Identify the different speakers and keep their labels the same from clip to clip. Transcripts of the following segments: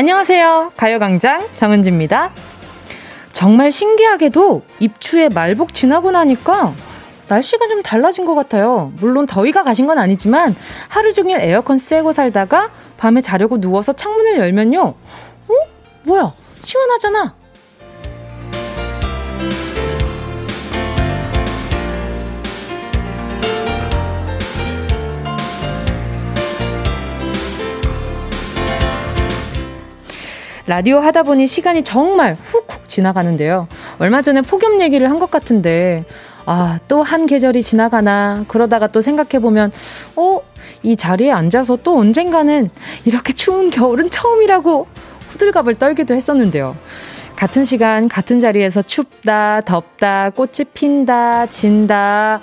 Speaker 1: 안녕하세요. 가요광장 정은지입니다. 정말 신기하게도 입추에 말복 지나고 나니까 날씨가 좀 달라진 것 같아요. 물론 더위가 가신 건 아니지만 하루 종일 에어컨 쐬고 살다가 밤에 자려고 누워서 창문을 열면요. 어? 뭐야? 시원하잖아. 라디오 하다 보니 시간이 정말 훅훅 지나가는데요. 얼마 전에 폭염 얘기를 한 것 같은데, 아, 또 한 계절이 지나가나, 그러다가 또 생각해보면, 어, 이 자리에 앉아서 또 언젠가는 이렇게 추운 겨울은 처음이라고 후들갑을 떨기도 했었는데요. 같은 시간, 같은 자리에서 춥다, 덥다, 꽃이 핀다, 진다,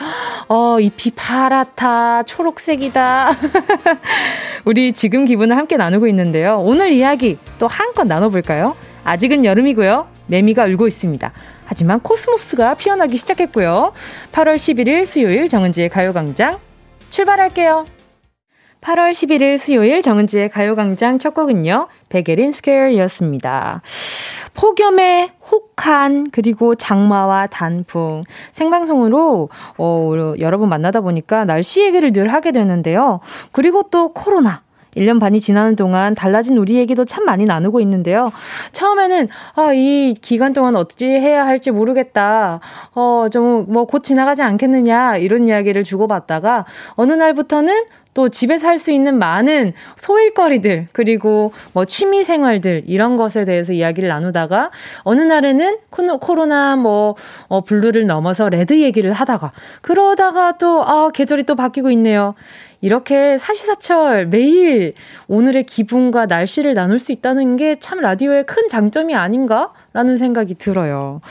Speaker 1: 어, 잎이 파랗다, 초록색이다. 우리 지금 기분을 함께 나누고 있는데요. 오늘 이야기 또 한껏 나눠볼까요? 아직은 여름이고요. 매미가 울고 있습니다. 하지만 코스모스가 피어나기 시작했고요. 8월 11일 수요일 정은지의 가요광장 출발할게요. 8월 11일 수요일 정은지의 가요광장 첫 곡은요. 백예린 Square였습니다. 폭염에 혹한 그리고 장마와 단풍 생방송으로 어, 여러분 만나다 보니까 날씨 얘기를 늘 하게 되는데요. 그리고 또 코로나 1년 반이 지나는 동안 달라진 우리 얘기도 참 많이 나누고 있는데요. 처음에는, 아, 이 기간 동안 어찌 해야 할지 모르겠다. 어, 좀, 뭐, 곧 지나가지 않겠느냐. 이런 이야기를 주고받다가, 어느 날부터는 또 집에서 할 수 있는 많은 소일거리들, 그리고 뭐 취미 생활들, 이런 것에 대해서 이야기를 나누다가 어느 날에는 코로나 뭐, 어, 블루를 넘어서 레드 얘기를 하다가 그러다가 또, 아, 계절이 또 바뀌고 있네요. 이렇게 사시사철 매일 오늘의 기분과 날씨를 나눌 수 있다는 게 참 라디오의 큰 장점이 아닌가라는 생각이 들어요.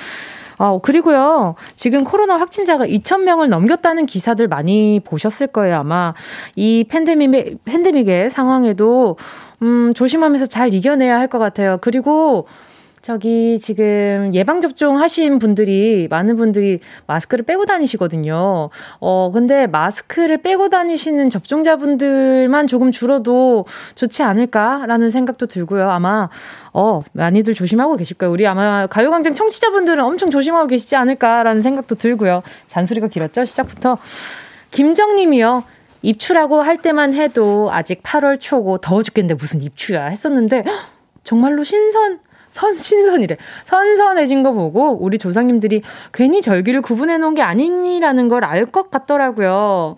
Speaker 1: 아, 그리고요. 지금 코로나 확진자가 2,000명을 넘겼다는 기사들 많이 보셨을 거예요, 아마. 이 팬데믹의, 팬데믹의 상황에도, 음, 조심하면서 잘 이겨내야 할 것 같아요. 그리고 저기 지금 예방 접종 하신 분들이, 많은 분들이 마스크를 빼고 다니시거든요. 어, 근데 마스크를 빼고 다니시는 접종자분들만 조금 줄어도 좋지 않을까라는 생각도 들고요. 아마, 어, 많이들 조심하고 계실 거예요. 우리 아마 가요광장 청취자분들은 엄청 조심하고 계시지 않을까라는 생각도 들고요. 잔소리가 길었죠? 시작부터. 김정님이요. 입추라고 할 때만 해도 아직 8월 초고 더워 죽겠는데 무슨 입추야 했었는데 정말로 신선 선, 신선이래. 선선해진 거 보고 우리 조상님들이 괜히 절기를 구분해 놓은 게 아니라는 걸 알 것 같더라고요.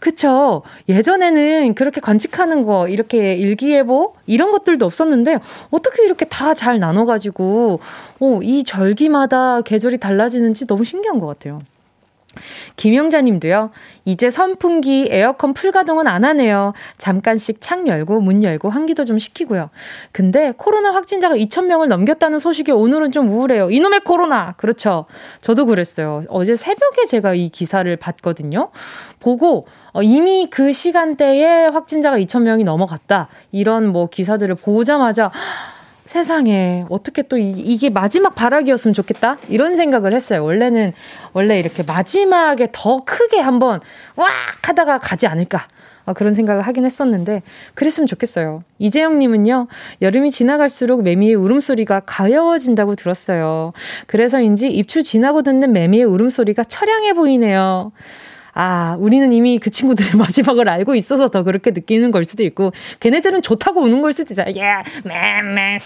Speaker 1: 그쵸. 예전에는 그렇게 관측하는 거, 이렇게 일기예보, 이런 것들도 없었는데, 어떻게 이렇게 다 잘 나눠 가지고, 어, 이 절기마다 계절이 달라지는지 너무 신기한 것 같아요. 김영자 님도요, 이제 선풍기, 에어컨 풀가동은 안 하네요. 잠깐씩 창 열고 문 열고 환기도 좀 시키고요. 근데 코로나 확진자가 2,000명을 넘겼다는 소식이 오늘은 좀 우울해요. 이놈의 코로나! 그렇죠. 저도 그랬어요. 어제 새벽에 제가 이 기사를 봤거든요. 보고, 어, 이미 그 시간대에 확진자가 2,000명이 넘어갔다. 이런 뭐 기사들을 보자마자, 세상에 어떻게 또 이, 게 마지막 발악이었으면 좋겠다 이런 생각을 했어요. 원래는 원래 이렇게 마지막에 더 크게 한번 왁 하다가 가지 않을까. 어, 그런 생각을 하긴 했었는데 그랬으면 좋겠어요. 이재영님은요 여름이 지나갈수록 매미의 울음소리가 가여워진다고 들었어요. 그래서인지 입추 지나고 듣는 매미의 울음소리가 처량해 보이네요. 아, 우리는 이미 그 친구들의 마지막을 알고 있어서 더 그렇게 느끼는 걸 수도 있고, 걔네들은 좋다고 우는 걸 수도 있어요. 예, 매매,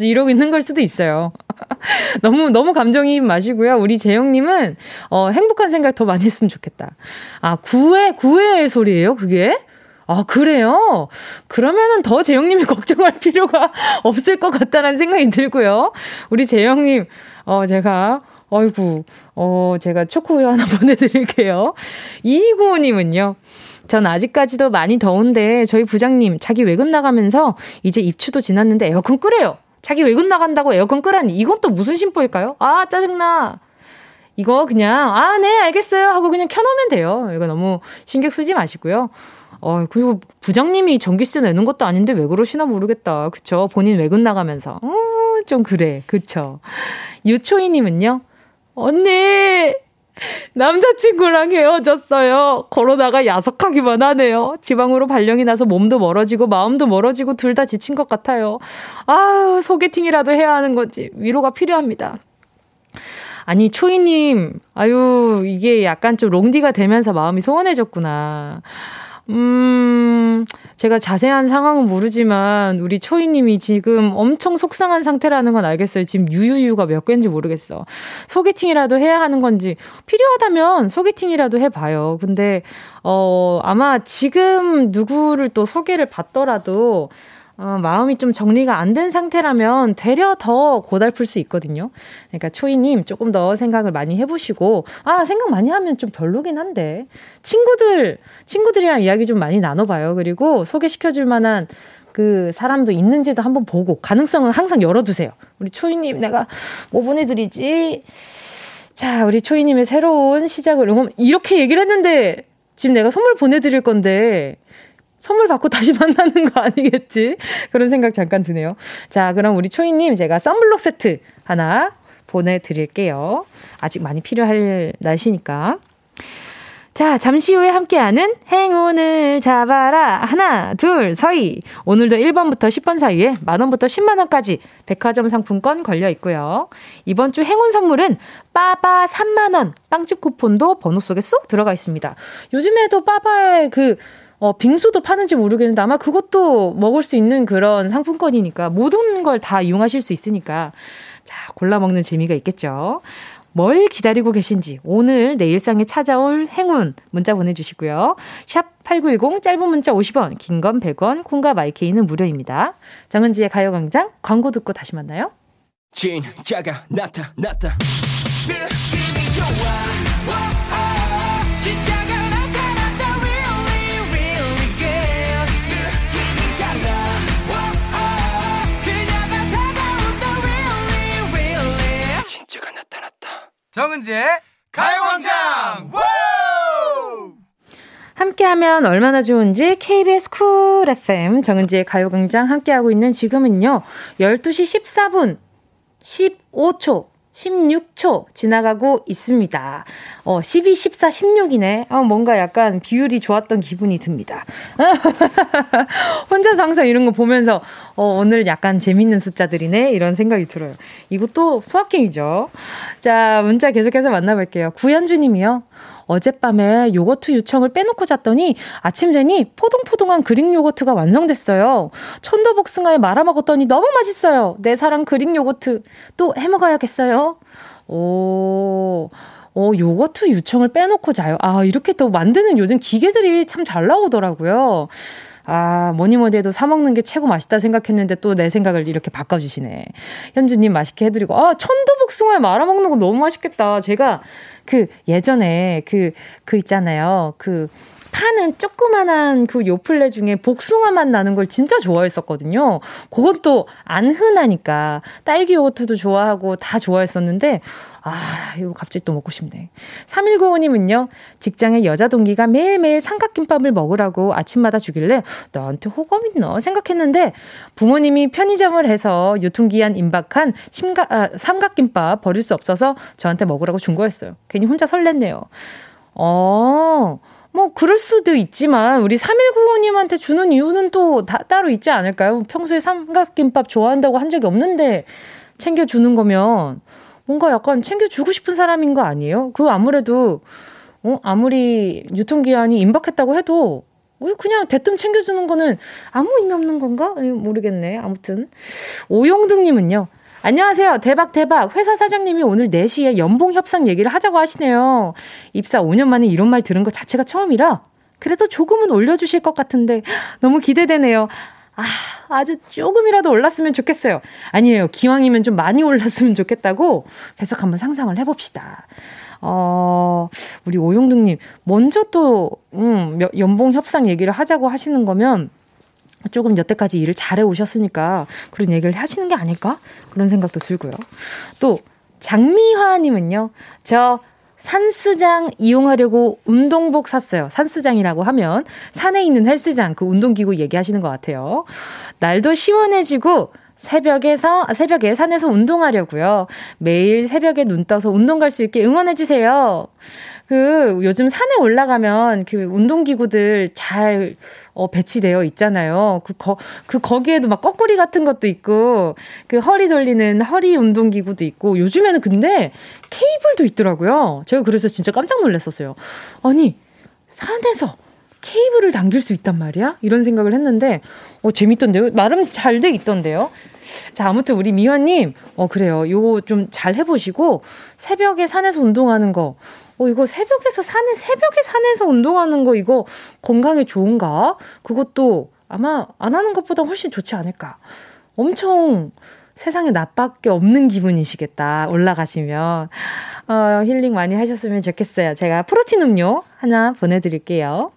Speaker 1: 이러고 있는 걸 수도 있어요. 너무, 너무 감정이 마시고요. 우리 재영님은, 어, 행복한 생각 더 많이 했으면 좋겠다. 아, 구애, 구애의 소리예요 그게? 아, 그래요? 그러면은 더 재영님이 걱정할 필요가 없을 것 같다는 생각이 들고요. 우리 재영님, 어, 제가 어이구, 어, 제가 초코우유 하나 보내드릴게요. 이구호님은요. 전 아직까지도 많이 더운데 저희 부장님 자기 외근 나가면서 이제 입추도 지났는데 에어컨 끄래요. 자기 외근 나간다고 에어컨 끄라니 이건 또 무슨 심보일까요? 아 짜증나. 이거 그냥 아 네 알겠어요 하고 그냥 켜놓으면 돼요. 이거 너무 신경 쓰지 마시고요. 어 그리고 부장님이 전기세 내는 것도 아닌데 왜 그러시나 모르겠다. 그쵸? 본인 외근 나가면서 어좀 그래. 그쵸? 유초이님은요. 언니, 남자친구랑 헤어졌어요. 코로나가 야속하기만 하네요. 지방으로 발령이 나서 몸도 멀어지고 마음도 멀어지고 둘 다 지친 것 같아요. 아, 소개팅이라도 해야 하는 건지 위로가 필요합니다. 아니, 초이님, 아유, 이게 약간 좀 롱디가 되면서 마음이 소원해졌구나. 음, 제가 자세한 상황은 모르지만 우리 초이님이 지금 엄청 속상한 상태라는 건 알겠어요. 지금 유유유가 몇 개인지 모르겠어. 소개팅이라도 해야 하는 건지 필요하다면 소개팅이라도 해봐요. 근데 어 아마 지금 누구를 또 소개를 받더라도 어, 마음이 좀 정리가 안 된 상태라면 되려 더 고달플 수 있거든요. 그러니까 초이님 조금 더 생각을 많이 해보시고, 아, 생각 많이 하면 좀 별로긴 한데, 친구들, 친구들이랑 이야기 좀 많이 나눠봐요. 그리고 소개시켜줄 만한 그 사람도 있는지도 한번 보고, 가능성은 항상 열어두세요. 우리 초이님, 내가 뭐 보내드리지? 자, 우리 초이님의 새로운 시작을 응원, 이렇게 얘기를 했는데, 지금 내가 선물 보내드릴 건데, 선물 받고 다시 만나는 거 아니겠지? 그런 생각 잠깐 드네요. 자, 그럼 우리 초이님 제가 썬블록 세트 하나 보내드릴게요. 아직 많이 필요할 날씨니까. 자, 잠시 후에 함께하는 행운을 잡아라. 하나, 둘, 서희. 오늘도 1번부터 10번 사이에 만원부터 10만원까지 백화점 상품권 걸려 있고요. 이번 주 행운 선물은 빠바 3만원 빵집 쿠폰도 번호 속에 쏙 들어가 있습니다. 요즘에도 빠바의 그 어, 빙수도 파는지 모르겠는데 아마 그것도 먹을 수 있는 그런 상품권이니까 모든 걸 다 이용하실 수 있으니까 자, 골라 먹는 재미가 있겠죠. 뭘 기다리고 계신지 오늘 내 일상에 찾아올 행운 문자 보내주시고요. 샵 8910 짧은 문자 50원 긴 건 100원 콩과 마이케이는 무료입니다. 정은지의 가요광장 광고 듣고 다시 만나요. 진짜가 나타났다.
Speaker 2: 정은지의 가요광장!
Speaker 1: 함께하면 얼마나 좋은지 KBS 쿨 FM 정은지의 가요광장 함께하고 있는 지금은요 12시 14분 15초 16초 지나가고 있습니다. 어, 12, 14, 16이네. 어, 뭔가 약간 비율이 좋았던 기분이 듭니다. 혼자서 항상 이런 거 보면서, 어, 오늘 약간 재밌는 숫자들이네. 이런 생각이 들어요. 이것도 소확행이죠. 자, 문자 계속해서 만나볼게요. 구현주 님이요. 어젯밤에 요거트 유청을 빼놓고 잤더니 아침 되니 포동포동한 그릭 요거트가 완성됐어요. 천도복숭아에 말아 먹었더니 너무 맛있어요. 내 사랑 그릭 요거트 또 해 먹어야겠어요. 오. 어, 요거트 유청을 빼놓고 자요. 아, 이렇게 또 만드는 요즘 기계들이 참 잘 나오더라고요. 아, 뭐니 뭐니 해도 사먹는 게 최고 맛있다 생각했는데 또 내 생각을 이렇게 바꿔주시네. 현주님 맛있게 해드리고, 아, 천도복숭아에 말아먹는 거 너무 맛있겠다. 제가 그 예전에 그, 그 있잖아요. 그, 파는 조그만한 그 요플레 중에 복숭아 맛 나는 걸 진짜 좋아했었거든요. 그것도 안 흔하니까 딸기 요거트도 좋아하고 다 좋아했었는데 아, 이거 갑자기 또 먹고 싶네. 3195님은요, 직장에 여자 동기가 매일매일 삼각김밥을 먹으라고 아침마다 주길래 나한테 호감 있나 생각했는데 부모님이 편의점을 해서 유통기한 임박한 심가, 아, 삼각김밥 버릴 수 없어서 저한테 먹으라고 준 거였어요. 괜히 혼자 설렜네요. 어, 뭐, 그럴 수도 있지만, 우리 3195님한테 주는 이유는 또 다, 따로 있지 않을까요? 평소에 삼각김밥 좋아한다고 한 적이 없는데 챙겨주는 거면, 뭔가 약간 챙겨주고 싶은 사람인 거 아니에요? 그 아무래도, 어, 아무리 유통기한이 임박했다고 해도, 그냥 대뜸 챙겨주는 거는 아무 의미 없는 건가? 모르겠네. 아무튼. 오용등님은요. 안녕하세요. 대박, 대박. 회사 사장님이 오늘 4시에 연봉 협상 얘기를 하자고 하시네요. 입사 5년 만에 이런 말 들은 것 자체가 처음이라 그래도 조금은 올려주실 것 같은데 너무 기대되네요. 아, 아주 조금이라도 올랐으면 좋겠어요. 아니에요. 기왕이면 좀 많이 올랐으면 좋겠다고 계속 한번 상상을 해봅시다. 어, 우리 오용등님, 먼저 또, 음, 연봉 협상 얘기를 하자고 하시는 거면 조금 여태까지 일을 잘해 오셨으니까 그런 얘기를 하시는 게 아닐까? 그런 생각도 들고요. 또, 장미화님은요, 저 산스장 이용하려고 운동복 샀어요. 산스장이라고 하면 산에 있는 헬스장 그 운동기구 얘기하시는 것 같아요. 날도 시원해지고 새벽에서, 새벽에 산에서 운동하려고요. 매일 새벽에 눈 떠서 운동 갈 수 있게 응원해 주세요. 그, 요즘 산에 올라가면 그 운동기구들 잘, 어, 배치되어 있잖아요. 그, 거, 그, 거기에도 막 거꾸리 같은 것도 있고, 그 허리 돌리는 허리 운동기구도 있고, 요즘에는 근데 케이블도 있더라고요. 제가 그래서 진짜 깜짝 놀랐었어요. 아니, 산에서 케이블을 당길 수 있단 말이야? 이런 생각을 했는데, 어, 재밌던데요? 나름 잘 돼 있던데요? 자, 아무튼 우리 미화님, 어, 그래요. 요거 좀 잘 해보시고, 새벽에 산에서 운동하는 거, 어, 이거 새벽에서 산에, 새벽에 산에서 운동하는 거, 이거 건강에 좋은가? 그것도 아마 안 하는 것보다 훨씬 좋지 않을까? 엄청 세상에 나밖에 없는 기분이시겠다. 올라가시면. 어, 힐링 많이 하셨으면 좋겠어요. 제가 프로틴 음료 하나 보내드릴게요.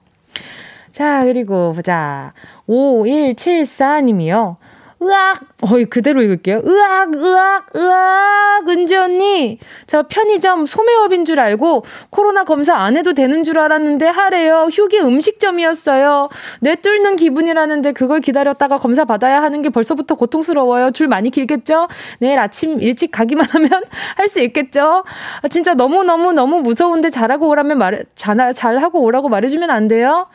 Speaker 1: 자, 그리고 보자. 5174님이요. 으악! 어이, 그대로 읽을게요. 으악, 으악, 으악! 은지 언니! 저 편의점 소매업인 줄 알고 코로나 검사 안 해도 되는 줄 알았는데 하래요. 휴게 음식점이었어요. 뇌 뚫는 기분이라는데 그걸 기다렸다가 검사 받아야 하는 게 벌써부터 고통스러워요. 줄 많이 길겠죠? 내일 아침 일찍 가기만 하면 할 수 있겠죠? 아, 진짜 너무너무너무 무서운데 잘하고 오라면 잘, 잘하고 오라고 말해주면 안 돼요?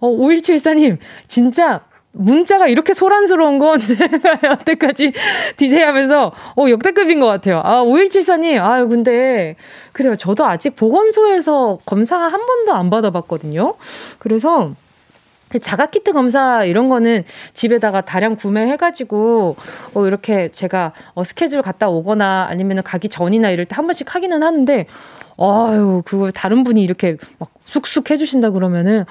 Speaker 1: 어, 5174님, 진짜 문자가 이렇게 소란스러운 건 제가 여태까지 디제이 하면서, 어, 역대급인 것 같아요. 아, 5174님, 아유, 근데, 그래요. 저도 아직 보건소에서 검사 한 번도 안 받아봤거든요. 그래서, 그 자가키트 검사 이런 거는 집에다가 다량 구매해가지고, 어, 이렇게 제가 어, 스케줄 갔다 오거나 아니면 가기 전이나 이럴 때 한 번씩 하기는 하는데, 아유, 그걸 다른 분이 이렇게 막 쑥쑥 해주신다 그러면은,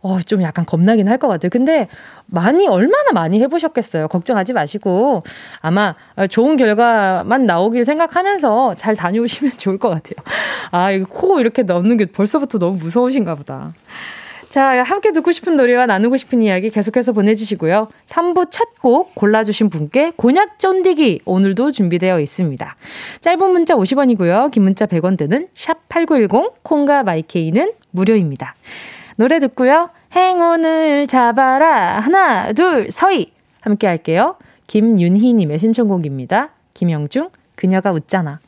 Speaker 1: 어, 좀 약간 겁나긴 할 것 같아요. 근데 많이, 얼마나 많이 해보셨겠어요. 걱정하지 마시고. 아마 좋은 결과만 나오길 생각하면서 잘 다녀오시면 좋을 것 같아요. 아, 이거 코 이렇게 넣는 게 벌써부터 너무 무서우신가 보다. 자, 함께 듣고 싶은 노래와 나누고 싶은 이야기 계속해서 보내주시고요. 3부 첫 곡 골라주신 분께 곤약 쫀디기 오늘도 준비되어 있습니다. 짧은 문자 50원이고요. 긴 문자 100원 드는 샵8910 콩과 마이케이는 무료입니다. 노래 듣고요. 행운을 잡아라. 하나, 둘, 서희. 함께 할게요. 김윤희님의 신청곡입니다. 김영중, 그녀가 웃잖아.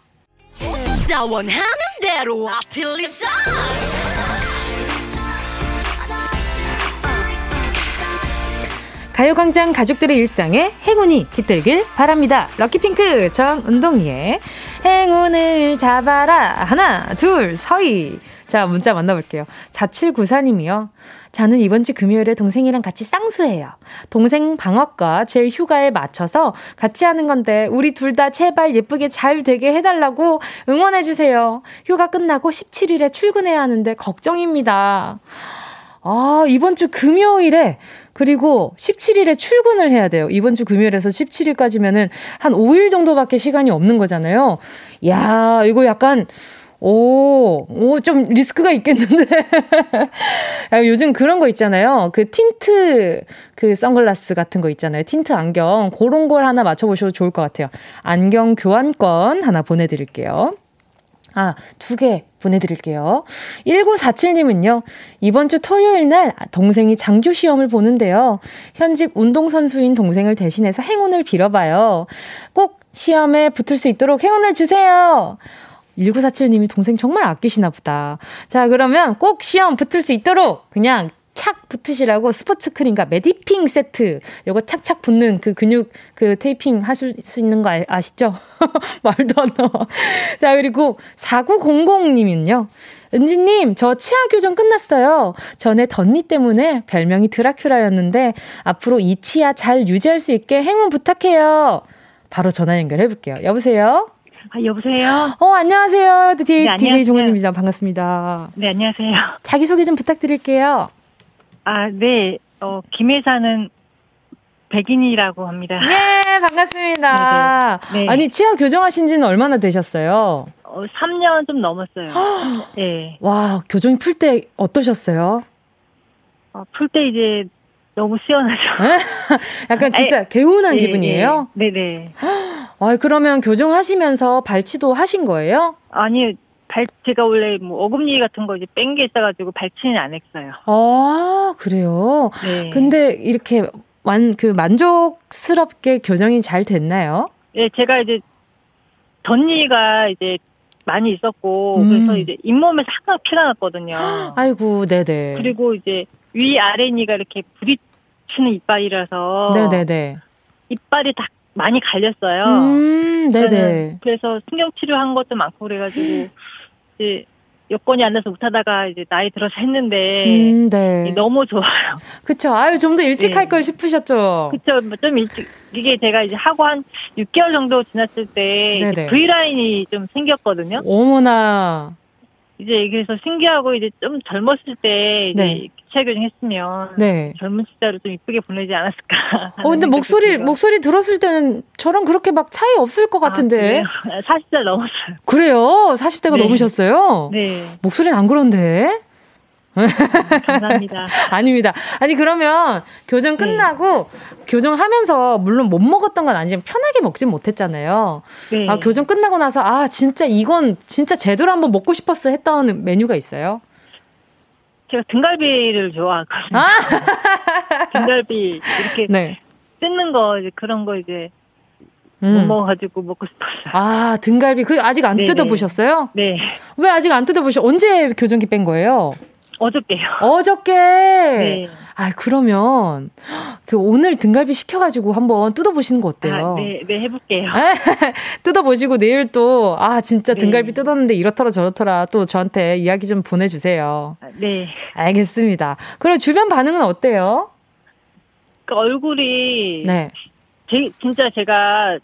Speaker 1: 가요광장 가족들의 일상에 행운이 깃들길 바랍니다. 럭키핑크 정운동이의 행운을 잡아라. 하나, 둘, 서희. 자, 문자 만나볼게요. 4794님이요. 저는 이번 주 금요일에 동생이랑 같이 쌍수해요. 동생 방학과 제 휴가에 맞춰서 같이 하는 건데, 우리 둘 다 제발 예쁘게 잘 되게 해달라고 응원해주세요. 휴가 끝나고 17일에 출근해야 하는데 걱정입니다. 아, 이번 주 금요일에 그리고 17일에 출근을 해야 돼요. 이번 주 금요일에서 17일까지면은 한 5일 정도밖에 시간이 없는 거잖아요. 야, 이거 약간 오, 오, 좀 리스크가 있겠는데. 야, 요즘 그런 거 있잖아요. 그 틴트, 그 선글라스 같은 거 있잖아요. 틴트 안경. 그런 걸 하나 맞춰보셔도 좋을 것 같아요. 안경 교환권 하나 보내드릴게요. 아, 두 개 보내드릴게요. 1947님은요, 이번 주 토요일 날 동생이 장교 시험을 보는데요. 현직 운동선수인 동생을 대신해서 행운을 빌어봐요. 꼭 시험에 붙을 수 있도록 행운을 주세요. 1947님이 동생 정말 아끼시나 보다. 자, 그러면 꼭 시험 붙을 수 있도록 그냥 착 붙으시라고 스포츠 크림과 메디핑 세트 요거 착착 붙는 그 근육 그 테이핑 하실 수 있는 거 아, 시죠 말도 안 나와. 자, 그리고 4900님은요. 은지님, 저 치아 교정 끝났어요. 전에 덧니 때문에 별명이 드라큘라였는데 앞으로 이 치아 잘 유지할 수 있게 행운 부탁해요. 바로 전화 연결해 볼게요. 여보세요?
Speaker 3: 아, 여보세요?
Speaker 1: 어, 안녕하세요. 디, 네, DJ 종현입니다. 반갑습니다.
Speaker 3: 네, 안녕하세요.
Speaker 1: 자기소개 좀 부탁드릴게요.
Speaker 3: 아, 네. 어, 김혜사는 백인이라고 합니다.
Speaker 1: 네, 반갑습니다. 네네. 네. 아니, 치아 교정하신 지는 얼마나 되셨어요?
Speaker 3: 어, 3년 좀 넘었어요. 네.
Speaker 1: 와, 교정이 풀 때 어떠셨어요?
Speaker 3: 어, 풀 때 이제 너무 시원하죠.
Speaker 1: 약간 진짜 아니, 개운한 네, 기분이에요?
Speaker 3: 네네. 네.
Speaker 1: 아, 그러면 교정하시면서 발치도 하신 거예요?
Speaker 3: 아니, 발, 제가 원래 뭐 어금니 같은 거 이제 뺀 게 있어가지고 발치는 안 했어요.
Speaker 1: 아, 그래요? 네. 근데 이렇게 완, 그 만족스럽게 교정이 잘 됐나요?
Speaker 3: 네, 제가 이제 덧니가 이제 많이 있었고 음. 그래서 이제 잇몸에서 항상 피가 났거든요.
Speaker 1: 아이고, 네네.
Speaker 3: 그리고 이제 위 아래 니가 이렇게 부딪히는 이빨이라서 네네네. 이빨이 다 많이 갈렸어요.
Speaker 1: 음, 네네.
Speaker 3: 그래서 신경 치료한 것도 많고 그래가지고 이제 여건이 안 돼서 못하다가 이제 나이 들어서 했는데 음, 네. 너무 좋아요.
Speaker 1: 그쵸. 아유 좀 더 일찍 네. 할걸 싶으셨죠.
Speaker 3: 그쵸. 뭐좀 일찍 이게 제가 이제 하고 한 6개월 정도 지났을 때 V 라인이 좀 생겼거든요.
Speaker 1: 어머나.
Speaker 3: 이제 그래서 신기하고 이제 좀 젊었을 때 이제 네. 기차 교정했으면 네. 젊은 시절을 좀 이쁘게 보내지 않았을까.
Speaker 1: 어 근데 목소리 들어요. 목소리 들었을 때는 저랑 그렇게 막 차이 없을 것 아, 같은데.
Speaker 3: 아, 40대 넘었어요.
Speaker 1: 그래요? 40대가 네. 넘으셨어요? 네. 목소리는 안 그런데.
Speaker 3: 감사합니다.
Speaker 1: 아닙니다. 아니 그러면 교정 네. 끝나고 네. 교정하면서 물론 못 먹었던 건 아니지만 편하게 먹진 못했잖아요. 네. 아 교정 끝나고 나서 아 진짜 이건 진짜 제대로 한번 먹고 싶었어 했던 메뉴가 있어요?
Speaker 3: 제가 등갈비를 좋아하거든요. 아! 등갈비 이렇게 네. 뜯는 거 이제 그런 거 이제 음. 못 먹어가지고 먹고 싶었어요.
Speaker 1: 아 등갈비 그 아직 안 네네. 뜯어보셨어요?
Speaker 3: 네.
Speaker 1: 왜 아직 안 뜯어보셨? 언제 교정기 뺀 거예요?
Speaker 3: 어저께요.
Speaker 1: 어저께. 네. 아 그러면 그 오늘 등갈비 시켜가지고 한번 뜯어보시는 거 어때요?
Speaker 3: 아, 네, 네 해볼게요.
Speaker 1: 뜯어보시고 내일 또 아 진짜 네. 등갈비 뜯었는데 이렇더라 저렇더라 또 저한테 이야기 좀 보내주세요.
Speaker 3: 아, 네.
Speaker 1: 알겠습니다. 그럼 주변 반응은 어때요?
Speaker 3: 그 얼굴이 네. 제, 진짜 제가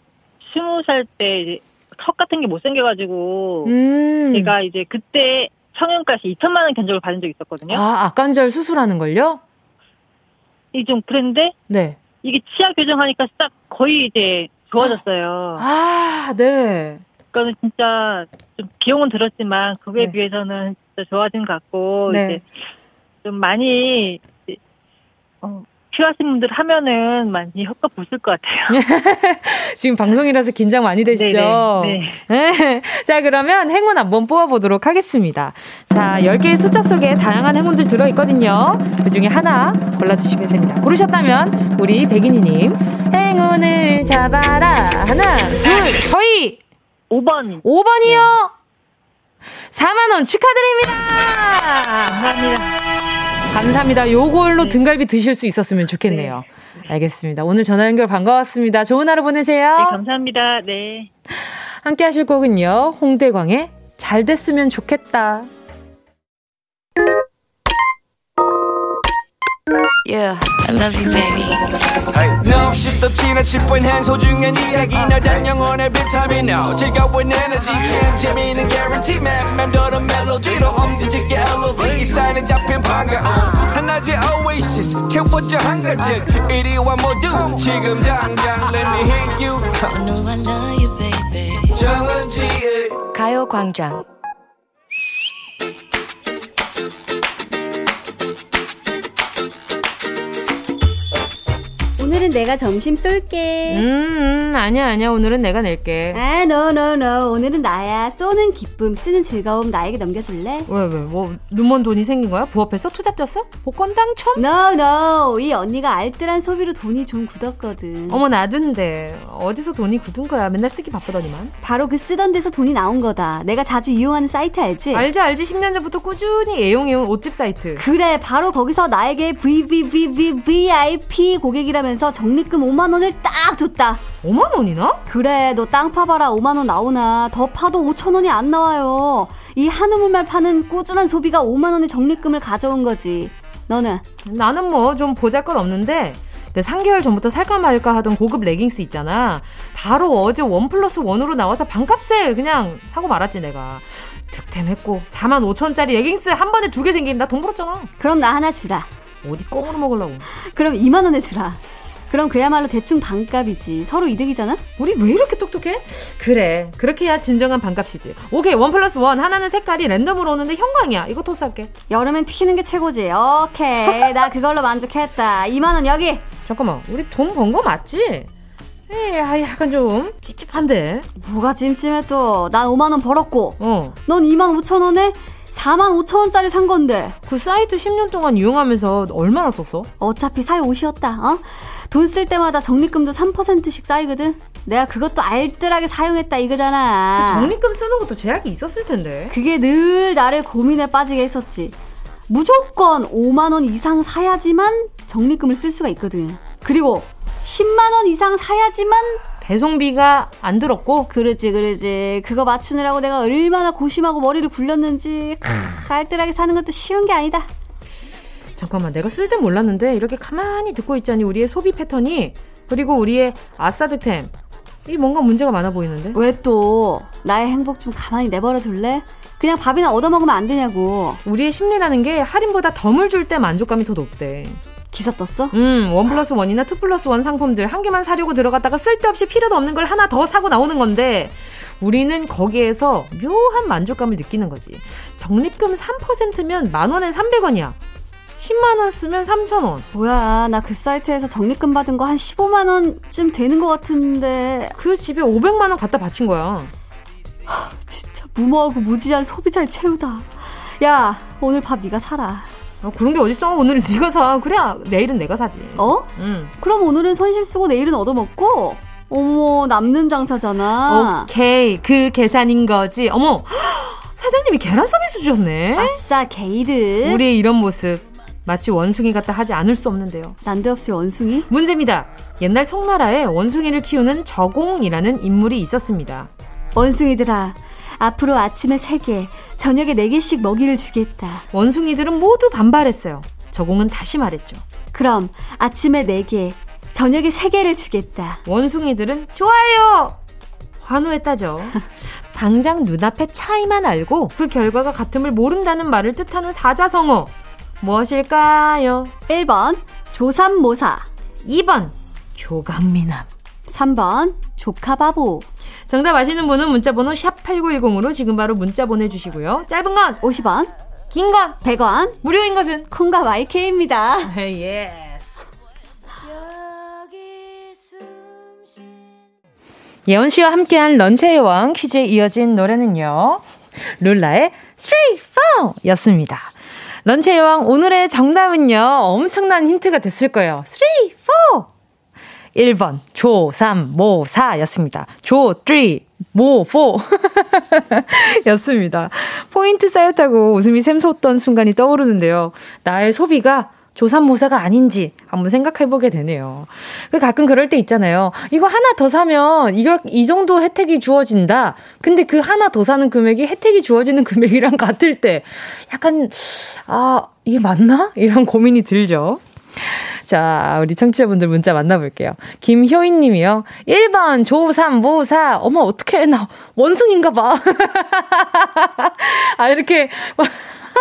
Speaker 3: 스무 살때 턱 같은 게 못생겨가지고 음. 제가 이제 그때 성형까지 2천만 원 견적을 받은 적이 있었거든요.
Speaker 1: 아, 악관절 수술하는 걸요?
Speaker 3: 이 좀 그랬는데 네. 이게 치아 교정하니까 딱 거의 이제 좋아졌어요.
Speaker 1: 아, 네.
Speaker 3: 그거는 진짜 좀 비용은 들었지만 그거에 네. 비해서는 진짜 좋아진 것 같고 네. 이제 좀 많이 어, 필요하신 분들 하면은 많이 효과 보실 것 같아요.
Speaker 1: 지금 방송이라서 긴장 많이 되시죠? 네네, 네. 네. 자, 그러면 행운 한번 뽑아보도록 하겠습니다. 자, 10개의 숫자 속에 다양한 행운들 들어있거든요. 그 중에 하나 골라주시면 됩니다. 고르셨다면, 우리 백인이님, 행운을 잡아라. 하나, 둘, 서희!
Speaker 3: 5번.
Speaker 1: 5번이요? 네. 4만원 축하드립니다!
Speaker 3: 감사합니다.
Speaker 1: 감사합니다. 요걸로 네. 등갈비 드실 수 있었으면 좋겠네요. 네. 알겠습니다. 오늘 전화 연결 반가웠습니다. 좋은 하루 보내세요.
Speaker 3: 네, 감사합니다. 네.
Speaker 1: 함께 하실 곡은요. 홍대광의 잘 됐으면 좋겠다. Yeah, I love you, baby. Hey. No, 없이 또 지나칠 뻔한 소중한 이야기 너란 영혼의 비타민 O 즐거운 에너지 참 재미있는 guarantee man 맴도는 멜로디로 엄지짓게 elevate 사인에 잡힌 반가움 하나의 oasis 채워져 한가득 이리와 모두 지금 당장 let me hit you I know I love you, baby. 정은지의 가요광장
Speaker 4: 오늘은 내가 점심 쏠게.
Speaker 1: 음, 음, 아니야, 아니야. 오늘은 내가 낼게.
Speaker 4: 아, no, no, no. 오늘은 나야. 쏘는 기쁨, 쓰는 즐거움 나에게 넘겨줄래?
Speaker 1: 왜, 왜? 뭐, 눈먼 돈이 생긴 거야? 부업했어? 투잡 졌어? 복권 당첨?
Speaker 4: No, no. 이 언니가 알뜰한 소비로 돈이 좀 굳었거든.
Speaker 1: 어머, 나도인데. 어디서 돈이 굳은 거야? 맨날 쓰기 바쁘더니만.
Speaker 4: 바로 그 쓰던 데서 돈이 나온 거다. 내가 자주 이용하는 사이트 알지?
Speaker 1: 알지, 알지. 10년 전부터 꾸준히 애용해온 옷집 사이트.
Speaker 4: 그래, 바로 거기서 나에게 VVVVIP 고객이라면서 적립금 5만 원을 딱 줬다.
Speaker 1: 5만 원이나?
Speaker 4: 그래, 너 땅 파봐라 5만 원 나오나. 더 파도 5천 원이 안 나와요. 이 한 우물만 파는 꾸준한 소비가 5만 원의 적립금을 가져온 거지. 너는?
Speaker 1: 나는 뭐 좀 보잘 것 없는데 그 3개월 전부터 살까 말까 하던 고급 레깅스 있잖아. 바로 어제 one plus one으로 나와서 반값에 그냥 사고 말았지 내가. 득템했고 4만 5천짜리 레깅스 한 번에 두개나돈 벌었잖아.
Speaker 4: 그럼 나 하나 주라.
Speaker 1: 어디 꽁으로 먹으려고.
Speaker 4: 그럼 2만 원에 주라. 그럼 그야말로 대충 반값이지. 서로 이득이잖아?
Speaker 1: 우리 왜 이렇게 똑똑해? 그래. 그렇게 해야 진정한 반값이지. 오케이. 원 플러스 원. 하나는 색깔이 랜덤으로 오는데 형광이야. 이거 토스할게.
Speaker 4: 여름엔 튀는 게 최고지. 오케이. 나 그걸로 만족했다. 2만원 여기.
Speaker 1: 잠깐만. 우리 돈 번 거 맞지? 에이, 아, 약간 좀 찝찝한데.
Speaker 4: 뭐가 찜찜해 또. 난 5만원 벌었고. 어. 넌 2만 5천원에 4만 5천 원짜리 산 건데.
Speaker 1: 그 사이트 10년 동안 이용하면서 얼마나 썼어?
Speaker 4: 어차피 살 옷이었다. 어? 돈 쓸 때마다 적립금도 3%씩 쌓이거든. 내가 그것도 알뜰하게 사용했다 이거잖아.
Speaker 1: 그 적립금 쓰는 것도 제약이 있었을 텐데.
Speaker 4: 그게 늘 나를 고민에 빠지게 했었지. 무조건 5만 원 이상 사야지만 적립금을 쓸 수가 있거든. 그리고 10만 원 이상 사야지만
Speaker 1: 배송비가 안 들었고
Speaker 4: 그러지 그러지 그거 맞추느라고 내가 얼마나 고심하고 머리를 굴렸는지 크, 알뜰하게 사는 것도 쉬운 게 아니다
Speaker 1: 잠깐만 내가 쓸땐 몰랐는데 이렇게 가만히 듣고 있자니 우리의 소비 패턴이 그리고 우리의 아싸득템 이 뭔가 문제가 많아 보이는데
Speaker 4: 왜 또 나의 행복 좀 가만히 내버려 둘래? 그냥 밥이나 얻어먹으면 안 되냐고
Speaker 1: 우리의 심리라는 게 할인보다 덤을 줄 때 만족감이 더 높대
Speaker 4: 기사 떴어?
Speaker 1: 음, one plus one이나 two plus one 상품들 한 개만 사려고 들어갔다가 쓸데없이 필요도 없는 걸 하나 더 사고 나오는 건데 우리는 거기에서 묘한 만족감을 느끼는 거지. 적립금 3%면 만 원에 300원이야. 10만 원 쓰면 3천 원.
Speaker 4: 뭐야, 나 그 사이트에서 적립금 받은 거 한 15만 원쯤 되는 것 같은데.
Speaker 1: 그 집에 500만 원 갖다 바친 거야.
Speaker 4: 하, 진짜 무모하고 무지한 소비자의 최후다. 야, 오늘 밥 네가 사라.
Speaker 1: 아, 그런 게 어딨어? 오늘 네가 사. 그래야 내일은 내가 사지.
Speaker 4: 어? 응. 그럼 오늘은 선심 쓰고 내일은 얻어먹고? 어머, 남는 장사잖아.
Speaker 1: 오케이. 그 계산인 거지. 어머, 사장님이 계란 서비스 주셨네.
Speaker 4: 아싸, 개이득.
Speaker 1: 우리의 이런 모습. 마치 원숭이 같다 하지 않을 수 없는데요.
Speaker 4: 난데없이 원숭이?
Speaker 1: 문제입니다. 옛날 송나라에 원숭이를 키우는 저공이라는 인물이 있었습니다.
Speaker 4: 원숭이들아, 앞으로 아침에 3개, 저녁에 4개씩 먹이를 주겠다.
Speaker 1: 원숭이들은 모두 반발했어요. 저공은 다시 말했죠.
Speaker 4: 그럼 아침에 4개, 저녁에 3개를 주겠다.
Speaker 1: 원숭이들은 좋아요! 환호했다죠. 당장 눈앞의 차이만 알고 그 결과가 같음을 모른다는 말을 뜻하는 사자성어. 무엇일까요?
Speaker 4: 1번 조삼모사
Speaker 1: 2번 교강미남
Speaker 4: 3번 조카바보
Speaker 1: 정답 아시는 분은 문자번호 샵8910으로 지금 바로 문자 보내주시고요. 짧은 건
Speaker 4: 50원,
Speaker 1: 긴 건
Speaker 4: 100원,
Speaker 1: 무료인 것은
Speaker 4: 콩과 my K입니다.
Speaker 1: Yes. 예원 씨와 함께한 런치의 왕 퀴즈에 이어진 노래는요. 룰라의 Three Four였습니다. 런치의 왕 오늘의 정답은요. 엄청난 힌트가 됐을 거예요. Three Four! 1번 조 3 모 4 였습니다. 조 3 모 4 였습니다. 포인트 쌓였다고 웃음이 샘솟던 순간이 떠오르는데요. 나의 소비가 조삼모사가 아닌지 한번 생각해 보게 되네요. 그 가끔 그럴 때 있잖아요. 이거 하나 더 사면 이걸 이 정도 혜택이 주어진다. 근데 그 하나 더 사는 금액이 혜택이 주어지는 금액이랑 같을 때 약간 아 이게 맞나? 이런 고민이 들죠. 자, 우리 청취자분들 문자 만나볼게요. 김효인 님이요. 1번, 조3, 모4. 어머, 어떡해. 나 원숭인가 봐. 아, 이렇게.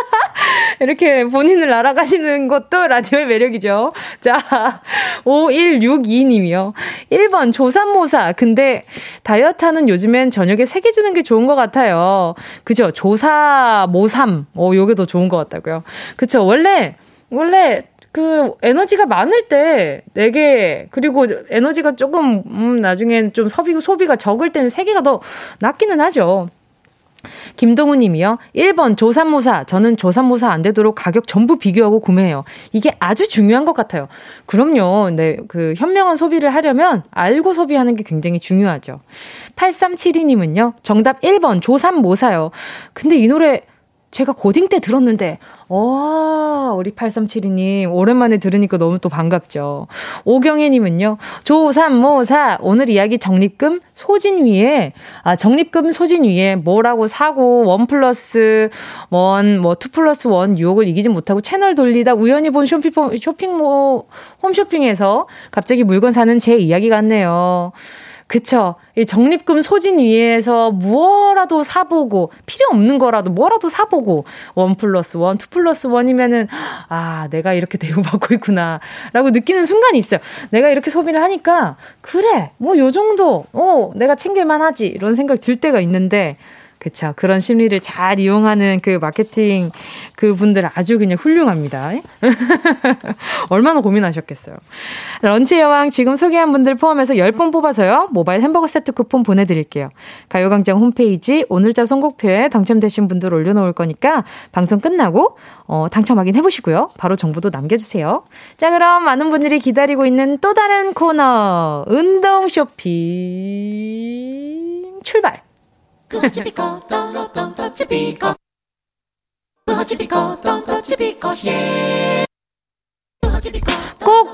Speaker 1: 이렇게 본인을 알아가시는 것도 라디오의 매력이죠. 자, 5162님이요. 1번 조삼모사. 근데 다이어트 하는 요즘엔 저녁에 3개 주는 게 좋은 것 같아요. 그죠? 조사, 모삼. 어, 요게 더 좋은 것 같다고요. 그쵸? 원래, 원래 그 에너지가 많을 때 4개 그리고 에너지가 조금 음 나중엔 좀 소비 소비가 적을 때는 3개가 더 낫기는 하죠. 김동우 님이요. 1번 조삼모사. 저는 조삼모사 안 되도록 가격 전부 비교하고 구매해요. 이게 아주 중요한 것 같아요. 그럼요. 네, 그 현명한 소비를 하려면 알고 소비하는 게 굉장히 중요하죠. 8372 님은요. 정답 1번 조삼모사요. 근데 이 노래 제가 고딩 때 들었는데, 와, 우리 8372님, 오랜만에 들으니까 너무 또 반갑죠. 오경혜님은요, 조3모4, 오늘 이야기 적립금 소진 위해, 아, 적립금 소진 위해 뭐라고 사고, one plus one, 뭐, two plus one 유혹을 이기지 못하고 채널 돌리다 우연히 본 쇼핑, 쇼핑모, 홈쇼핑에서 갑자기 물건 사는 제 이야기 같네요. 그쵸. 이 적립금 소진 위해서 무엇라도 사보고, 필요 없는 거라도 뭐라도 사보고, one plus one, two plus one이면은, 아, 내가 이렇게 대우받고 있구나. 라고 느끼는 순간이 있어요. 내가 이렇게 소비를 하니까, 그래, 뭐, 요 정도, 어, 내가 챙길만 하지. 이런 생각 들 때가 있는데, 그쵸. 그런 심리를 잘 이용하는 그 마케팅 그 분들 아주 그냥 훌륭합니다. 얼마나 고민하셨겠어요. 런치 여왕 지금 소개한 분들 포함해서 10분 뽑아서요. 모바일 햄버거 세트 쿠폰 보내드릴게요. 가요광장 홈페이지 오늘자 선곡표에 당첨되신 분들 올려놓을 거니까 방송 끝나고 어, 당첨 확인해보시고요. 바로 정보도 남겨주세요. 자, 그럼 많은 분들이 기다리고 있는 또 다른 코너, 운동 쇼핑 출발! 꼭,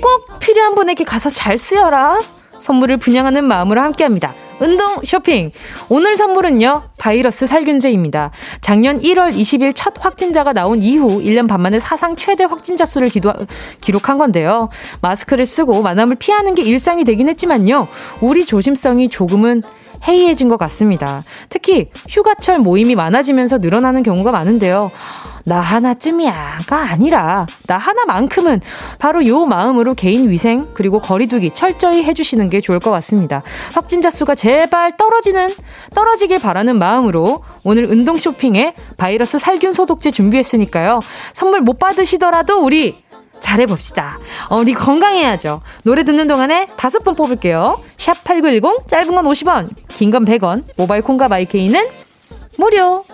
Speaker 1: 꼭 필요한 분에게 가서 잘 쓰여라. 선물을 분양하는 마음으로 함께 합니다. 운동 쇼핑. 오늘 선물은요, 바이러스 살균제입니다. 작년 1월 20일 첫 확진자가 나온 이후 1년 반 만에 사상 최대 확진자 수를 기도, 기록한 건데요. 마스크를 쓰고 만남을 피하는 게 일상이 되긴 했지만요, 우리 조심성이 조금은 해이해진 것 같습니다. 특히 휴가철 모임이 많아지면서 늘어나는 경우가 많은데요. 나 하나쯤이야가 아니라 나 하나만큼은 바로 요 마음으로 개인 위생 그리고 거리두기 철저히 해주시는 게 좋을 것 같습니다. 확진자 수가 제발 떨어지는 떨어지길 바라는 마음으로 오늘 운동 쇼핑에 바이러스 살균 소독제 준비했으니까요. 선물 못 받으시더라도 우리 잘해봅시다. 어, 우리 건강해야죠. 노래 듣는 동안에 다섯 분 뽑을게요. 샵 8910, 짧은 건 50원, 긴 건 100원, 모바일 콩과 마이케이는 무료.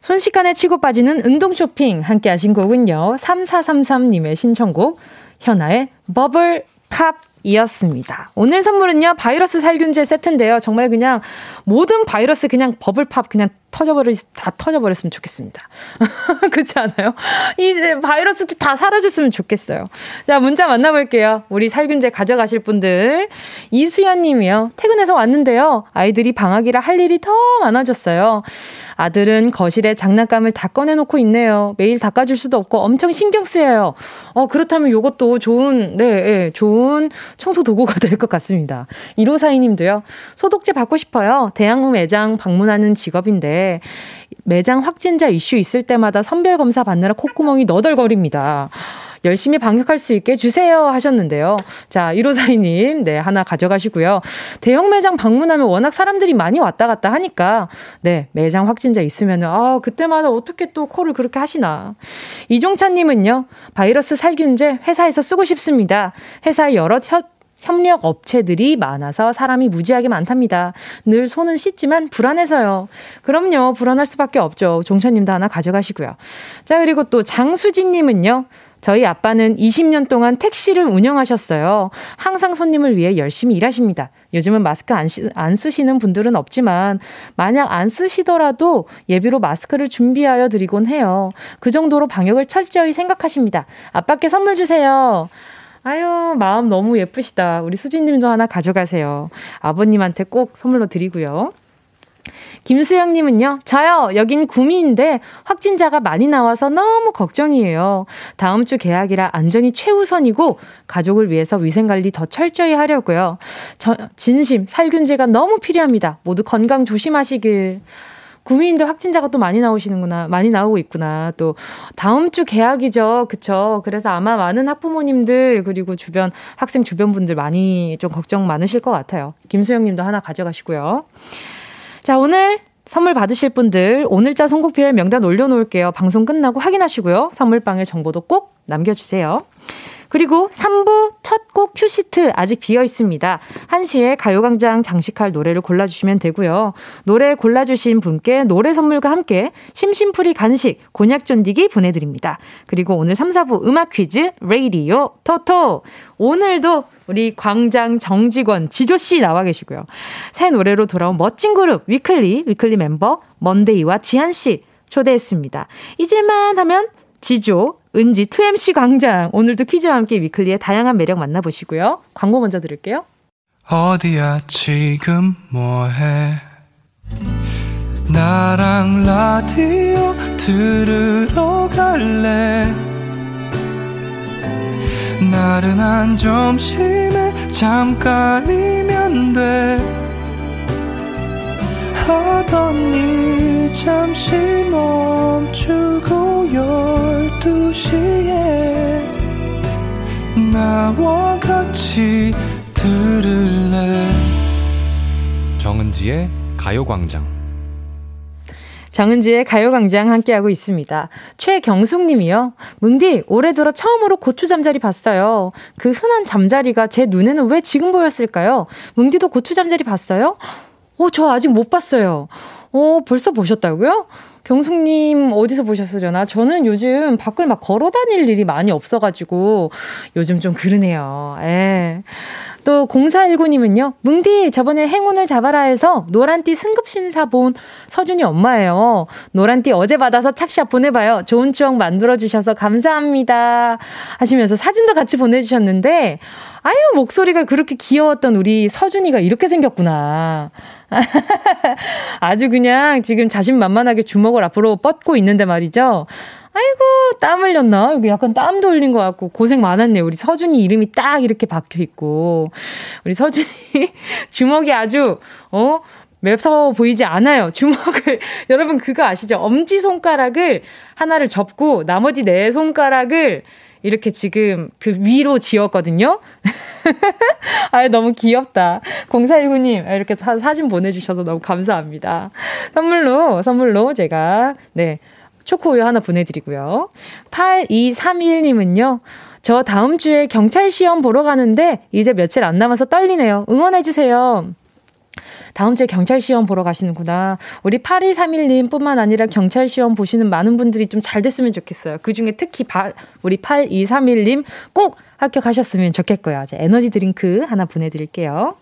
Speaker 1: 순식간에 치고 빠지는 운동 쇼핑 함께 하신 곡은요. 3433님의 신청곡 현아의 버블 팝 이었습니다. 오늘 선물은요, 바이러스 살균제 세트인데요. 정말 그냥 모든 바이러스 그냥 버블팝 그냥 터져버리, 다 터져버렸으면 좋겠습니다. 그렇지 않아요? 이제 바이러스도 다 사라졌으면 좋겠어요. 자, 문자 만나볼게요. 우리 살균제 가져가실 분들. 이수연 님이요. 퇴근해서 왔는데요. 아이들이 방학이라 할 일이 더 많아졌어요. 아들은 거실에 장난감을 다 꺼내놓고 있네요. 매일 닦아줄 수도 없고 엄청 신경 쓰여요. 어, 그렇다면 요것도 좋은, 네, 네 좋은 청소 도구가 될 것 같습니다. 1호사이 님도요. 소독제 받고 싶어요. 대학로 매장 방문하는 직업인데 매장 확진자 이슈 있을 때마다 선별 검사 받느라 콧구멍이 너덜거립니다. 열심히 방역할 수 있게 주세요 하셨는데요. 자, 1호사이님, 네, 하나 가져가시고요. 대형 매장 방문하면 워낙 사람들이 많이 왔다 갔다 하니까, 네, 매장 확진자 있으면, 아, 그때마다 어떻게 또 콜을 그렇게 하시나. 이종찬님은요, 바이러스 살균제 회사에서 쓰고 싶습니다. 회사 여러 혀, 협력 업체들이 많아서 사람이 무지하게 많답니다. 늘 손은 씻지만 불안해서요. 그럼요. 불안할 수밖에 없죠. 종천님도 하나 가져가시고요. 자, 그리고 또 장수진님은요. 저희 아빠는 20년 동안 택시를 운영하셨어요. 항상 손님을 위해 열심히 일하십니다. 요즘은 마스크 안, 시, 안 쓰시는 분들은 없지만 만약 안 쓰시더라도 예비로 마스크를 준비하여 드리곤 해요. 그 정도로 방역을 철저히 생각하십니다. 아빠께 선물 주세요. 아유, 마음 너무 예쁘시다. 우리 수진님도 하나 가져가세요. 아버님한테 꼭 선물로 드리고요. 김수영님은요, 저요, 여긴 구미인데 확진자가 많이 나와서 너무 걱정이에요. 다음 주 개학이라 안전이 최우선이고 가족을 위해서 위생관리 더 철저히 하려고요. 저, 진심, 살균제가 너무 필요합니다. 모두 건강 조심하시길. 구미인데 확진자가 또 많이 나오시는구나. 많이 나오고 있구나. 또 다음 주 개학이죠. 그쵸. 그래서 아마 많은 학부모님들 그리고 주변 학생 주변 분들 많이 좀 걱정 많으실 것 같아요. 김수영 님도 하나 가져가시고요. 자, 오늘 선물 받으실 분들 오늘자 선곡표에 명단 올려놓을게요. 방송 끝나고 확인하시고요. 선물방에 정보도 꼭 남겨주세요. 그리고 3부 첫 곡 큐시트 아직 비어 있습니다. 1시에 가요광장 장식할 노래를 골라주시면 되고요. 노래 골라주신 분께 노래 선물과 함께 심심풀이 간식, 곤약 쫀디기 보내드립니다. 그리고 오늘 3, 4부 음악 퀴즈, 레이디오, 토토. 오늘도 우리 광장 정직원 지조씨 나와 계시고요. 새 노래로 돌아온 멋진 그룹 위클리, 위클리 멤버 먼데이와 지한씨 초대했습니다. 잊을만 하면 지조, 은지, 2MC 광장. 오늘도 퀴즈와 함께 위클리의 다양한 매력 만나보시고요. 광고 먼저 들을게요.
Speaker 2: 어디야, 지금 뭐해? 나랑 라디오 들으러 갈래? 나른한 점심에 잠깐이면 돼. 하던 일 잠시 멈추고 열두 시에 나와 같이 들을래 정은지의
Speaker 5: 가요광장
Speaker 1: 정은지의 가요광장 함께하고 있습니다. 최경숙 님이요. 뭉디, 올해 들어 처음으로 고추 잠자리 봤어요. 그 흔한 잠자리가 제 눈에는 왜 지금 보였을까요? 뭉디도 고추 잠자리 봤어요? 어, 저 아직 못 봤어요. 어, 벌써 보셨다고요? 경숙님 어디서 보셨으려나? 저는 요즘 밖을 막 걸어 다닐 일이 많이 없어가지고 요즘 좀 그러네요. 예. 또 0419님은요. 뭉디 저번에 행운을 잡아라 해서 노란띠 승급 신사 본 서준이 엄마예요. 노란띠 어제 받아서 착샷 보내봐요. 좋은 추억 만들어주셔서 감사합니다. 하시면서 사진도 같이 보내주셨는데 아유 목소리가 그렇게 귀여웠던 우리 서준이가 이렇게 생겼구나. 아주 그냥 지금 자신만만하게 주먹을 앞으로 뻗고 있는데 말이죠. 아이고, 땀 흘렸나? 여기 약간 땀도 흘린 것 같고, 고생 많았네요. 우리 서준이 이름이 딱 이렇게 박혀 있고. 우리 서준이 주먹이 아주, 어? 매서 보이지 않아요. 주먹을. 여러분, 그거 아시죠? 엄지손가락을 하나를 접고, 나머지 네 손가락을 이렇게 지금 그 위로 지었거든요. 아, 너무 귀엽다. 0419님, 이렇게 사, 사진 보내주셔서 너무 감사합니다. 선물로, 선물로 제가, 네, 초코우유 하나 보내드리고요. 8231님은요. 저 다음 주에 경찰 시험 보러 가는데 이제 며칠 안 남아서 떨리네요. 응원해주세요. 다음 주에 경찰 시험 보러 가시는구나. 우리 8231님 뿐만 아니라 경찰 시험 보시는 많은 분들이 좀 잘 됐으면 좋겠어요. 그 중에 특히 바, 우리 8231님 꼭 합격하셨으면 좋겠고요. 이제 에너지 드링크 하나 보내드릴게요.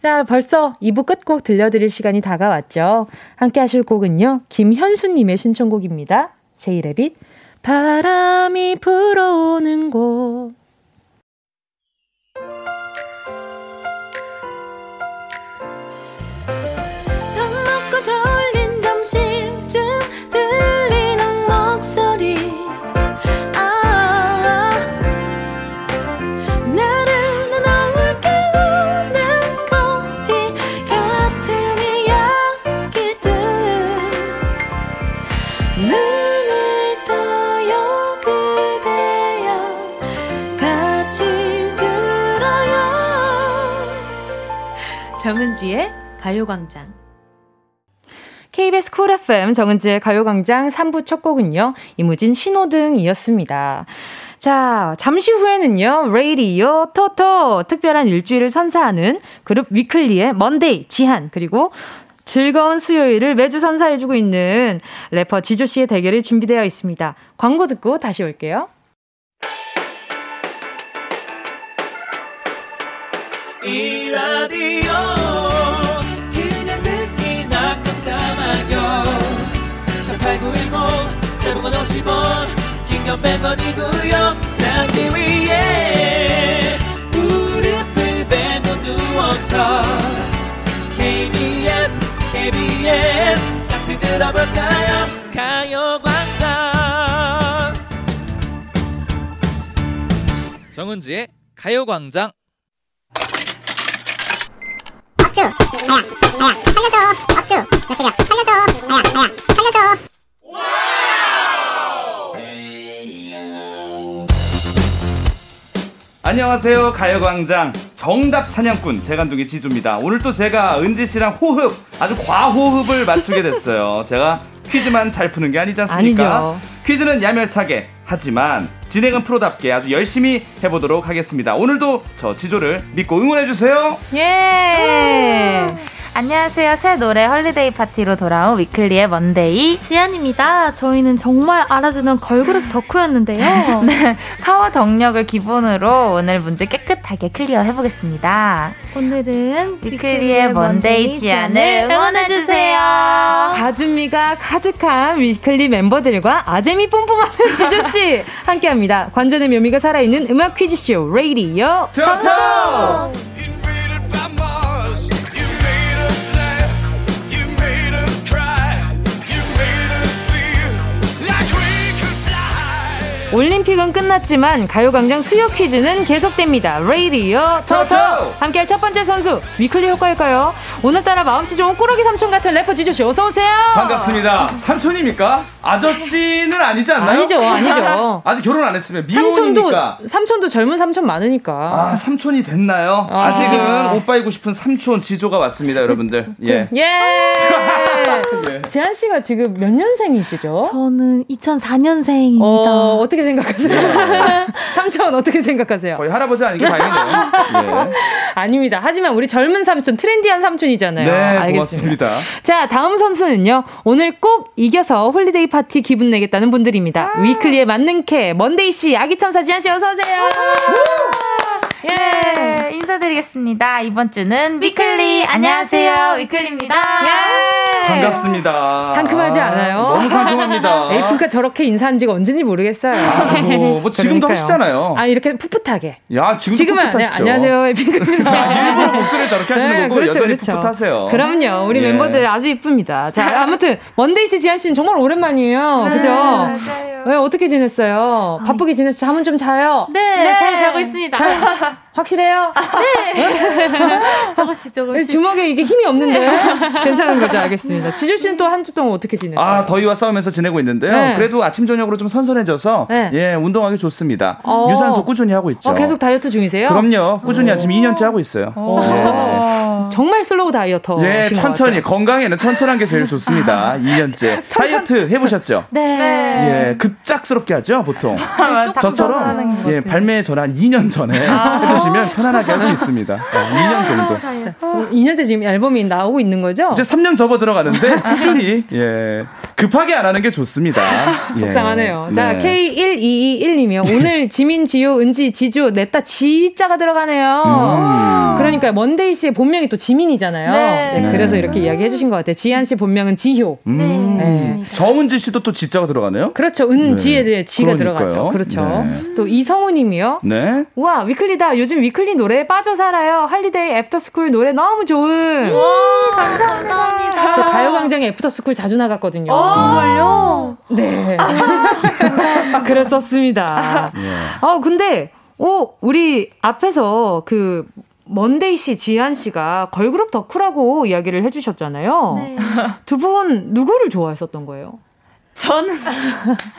Speaker 1: 자, 벌써 2부 끝곡 들려드릴 시간이 다가왔죠. 함께 하실 곡은요. 김현수님의 신청곡입니다. 제이레빗 바람이 불어오는 곳. 정은지의 가요광장. KBS Cool FM 정은지의 가요광장 3부 첫 곡은요, 이무진 신호등이었습니다. 자, 잠시 후에는요, 레이디오 토토 특별한 일주일을 선사하는 그룹 위클리의 먼데이 지한, 그리고 즐거운 수요일을 매주 선사해주고 있는 래퍼 지조 씨의 대결이 준비되어 있습니다. 광고 듣고 다시 올게요. 이 라디오 대목원 50원 긴건 100원이고요 잠기 위에 무릎을 베고 누워서 KBS KBS 같이 들어볼까요? 가요광장.
Speaker 6: 정은지의 가요광장.
Speaker 7: 업주. 아야 아야 살려줘. 업주. 몇대냐 살려줘. 아야 아야 살려줘
Speaker 8: 안녕하세요 가요광장. 정답 사냥꾼 재간둥이 지주입니다. 오늘 또 제가 은지 씨랑 호흡 아주 과호흡을 맞추게 됐어요. 제가 퀴즈만 잘 푸는 게 아니지 않습니까? 아니죠. 퀴즈는 야멸차게. 하지만 진행은 프로답게 아주 열심히 해보도록 하겠습니다. 오늘도 저 지조를 믿고 응원해주세요.
Speaker 9: 예 안녕하세요. 새 노래 Holiday Party로 돌아온 위클리의 먼데이
Speaker 10: 지한입니다. 저희는 정말 알아주는 걸그룹 덕후였는데요.
Speaker 9: 네, 파워 덕력을 기본으로 오늘 문제 깨끗하게 clear 해보겠습니다.
Speaker 10: 오늘은
Speaker 9: 위클리의 먼데이 지한을 응원해주세요.
Speaker 1: 과즙미가 가득한 위클리 멤버들과 아재미 뿜뿜하는 지조씨 함께합니다. 관전의 묘미가 살아있는 음악 퀴즈쇼 레이디오
Speaker 8: 토토!
Speaker 1: 올림픽은 끝났지만 가요광장 수요 퀴즈는 계속됩니다. 레이디어 토토! 함께할 첫 번째 선수, 위클리 효과일까요? 오늘따라 마음씨 좋은 꾸러기 삼촌 같은 래퍼 지조씨 어서오세요!
Speaker 8: 반갑습니다. 삼촌입니까? 아저씨는 아니지 않나요?
Speaker 1: 아니죠, 아니죠.
Speaker 8: 아직 결혼 안 했으면 미혼이니까.
Speaker 1: 삼촌도, 삼촌도 젊은 삼촌 많으니까.
Speaker 8: 아, 삼촌이 됐나요? 아. 직은 오빠이고 싶은 삼촌 지조가 왔습니다, 여러분들. 예.
Speaker 1: 예! 예. 지한 씨가 지금 몇 년생이시죠?
Speaker 10: 저는 2004년생입니다.
Speaker 1: 어, 어떻게 생각하세요? 삼촌 어떻게 생각하세요?
Speaker 8: 거의 할아버지 아니게 다행이네요. 예.
Speaker 1: 아닙니다. 하지만 우리 젊은 삼촌, trendy한 삼촌이잖아요.
Speaker 8: 네, 알겠습니다. 고맙습니다.
Speaker 1: 자, 다음 선수는요. 오늘 꼭 이겨서 Holiday Party 기분 내겠다는 분들입니다. 아~ 위클리의 만능캐, 먼데이 씨, 아기 천사 지한 씨 어서 오세요.
Speaker 9: 예. 네, 인사드리겠습니다. 이번 주는 위클리 안녕하세요. 위클리입니다. 예.
Speaker 8: 반갑습니다.
Speaker 1: 상큼하지 않아요?
Speaker 8: 너무 상큼합니다.
Speaker 1: 에이핑크가 저렇게 인사한 지가 언젠지 모르겠어요.
Speaker 8: 아이고, 뭐 지금도 그러니까요. 하시잖아요.
Speaker 1: 아, 이렇게 풋풋하게.
Speaker 8: 야, 지금도
Speaker 1: 지금은 네, 안녕하세요. 에이핑크입니다.
Speaker 8: 아, 일부러 목소리를 저렇게 하시는 네, 거고 그렇죠, 여전히 그렇죠. 풋풋하세요.
Speaker 1: 그럼요. 우리 예. 멤버들 아주 이쁩니다. 자, 아무튼 먼데이 씨 지한 씨는 정말 오랜만이에요. 네, 그죠?
Speaker 9: 맞아요.
Speaker 1: 왜 어떻게 지냈어요? 바쁘게 지냈죠? 잠은 좀 자요?
Speaker 10: 네, 네. 잘 자고 있습니다. 자,
Speaker 1: 확실해요?
Speaker 10: 네. 조금씩 조금씩.
Speaker 1: 주먹에 이게 힘이 없는데 네. 괜찮은 거죠? 알겠습니다. 지조 씨는 또 한 주 동안 어떻게 지냈어요?
Speaker 8: 아 더위와 싸우면서 지내고 있는데요. 네. 그래도 아침 저녁으로 좀 선선해져서 네. 예 운동하기 좋습니다. 어. 유산소 꾸준히 하고 있죠.
Speaker 1: 어, 계속 다이어트 중이세요?
Speaker 8: 그럼요. 꾸준히 어. 지금 2년째 하고 있어요.
Speaker 1: 네. 정말 slow dieter.
Speaker 8: 예, 천천히 건강에는 천천한 게 제일 좋습니다. 2년째 천천... 다이어트 해보셨죠?
Speaker 10: 네.
Speaker 8: 예, 급작스럽게 하죠 보통. 아, 저처럼 예 발매 전에 한 2년 전에 아. 해주시 면 편안하게 할 수 있습니다. 2년 정도.
Speaker 1: 자, 2년째 지금 앨범이 나오고 있는 거죠?
Speaker 8: 이제 3년 접어 들어가는데 꾸준히 예 급하게 안 하는 게 좋습니다.
Speaker 1: 예. 속상하네요. 자 네. K1221님이요. 오늘 지민, 지효, 은지, 지조 넷 다 지자가 들어가네요. 음. 그러니까 먼데이 씨의 본명이 또 지민이잖아요. 네. 네, 그래서 이렇게 이야기해 주신 것 같아요. 지한 씨 본명은 지효.
Speaker 8: 음. 네. 정은지 씨도 또 지자가 들어가네요.
Speaker 1: 그렇죠. 은지에 네. 지가 그러니까요. 들어가죠. 그렇죠. 네. 또 이성우 님이요.
Speaker 8: 네.
Speaker 1: 와 위클리다. 요즘 위클리 노래에 빠져 살아요. Holiday After School 노래 너무 좋은.
Speaker 10: 와 감사합니다.
Speaker 1: 또 가요광장에 After School 자주 나갔거든요.
Speaker 10: 아, 정말요?
Speaker 1: 네. 그랬었습니다. 네. 아 근데 어 우리 앞에서 그 먼데이 씨, 지한 씨가 걸그룹 덕후라고 이야기를 해주셨잖아요. 네. 두분 누구를 좋아했었던 거예요?
Speaker 10: 저는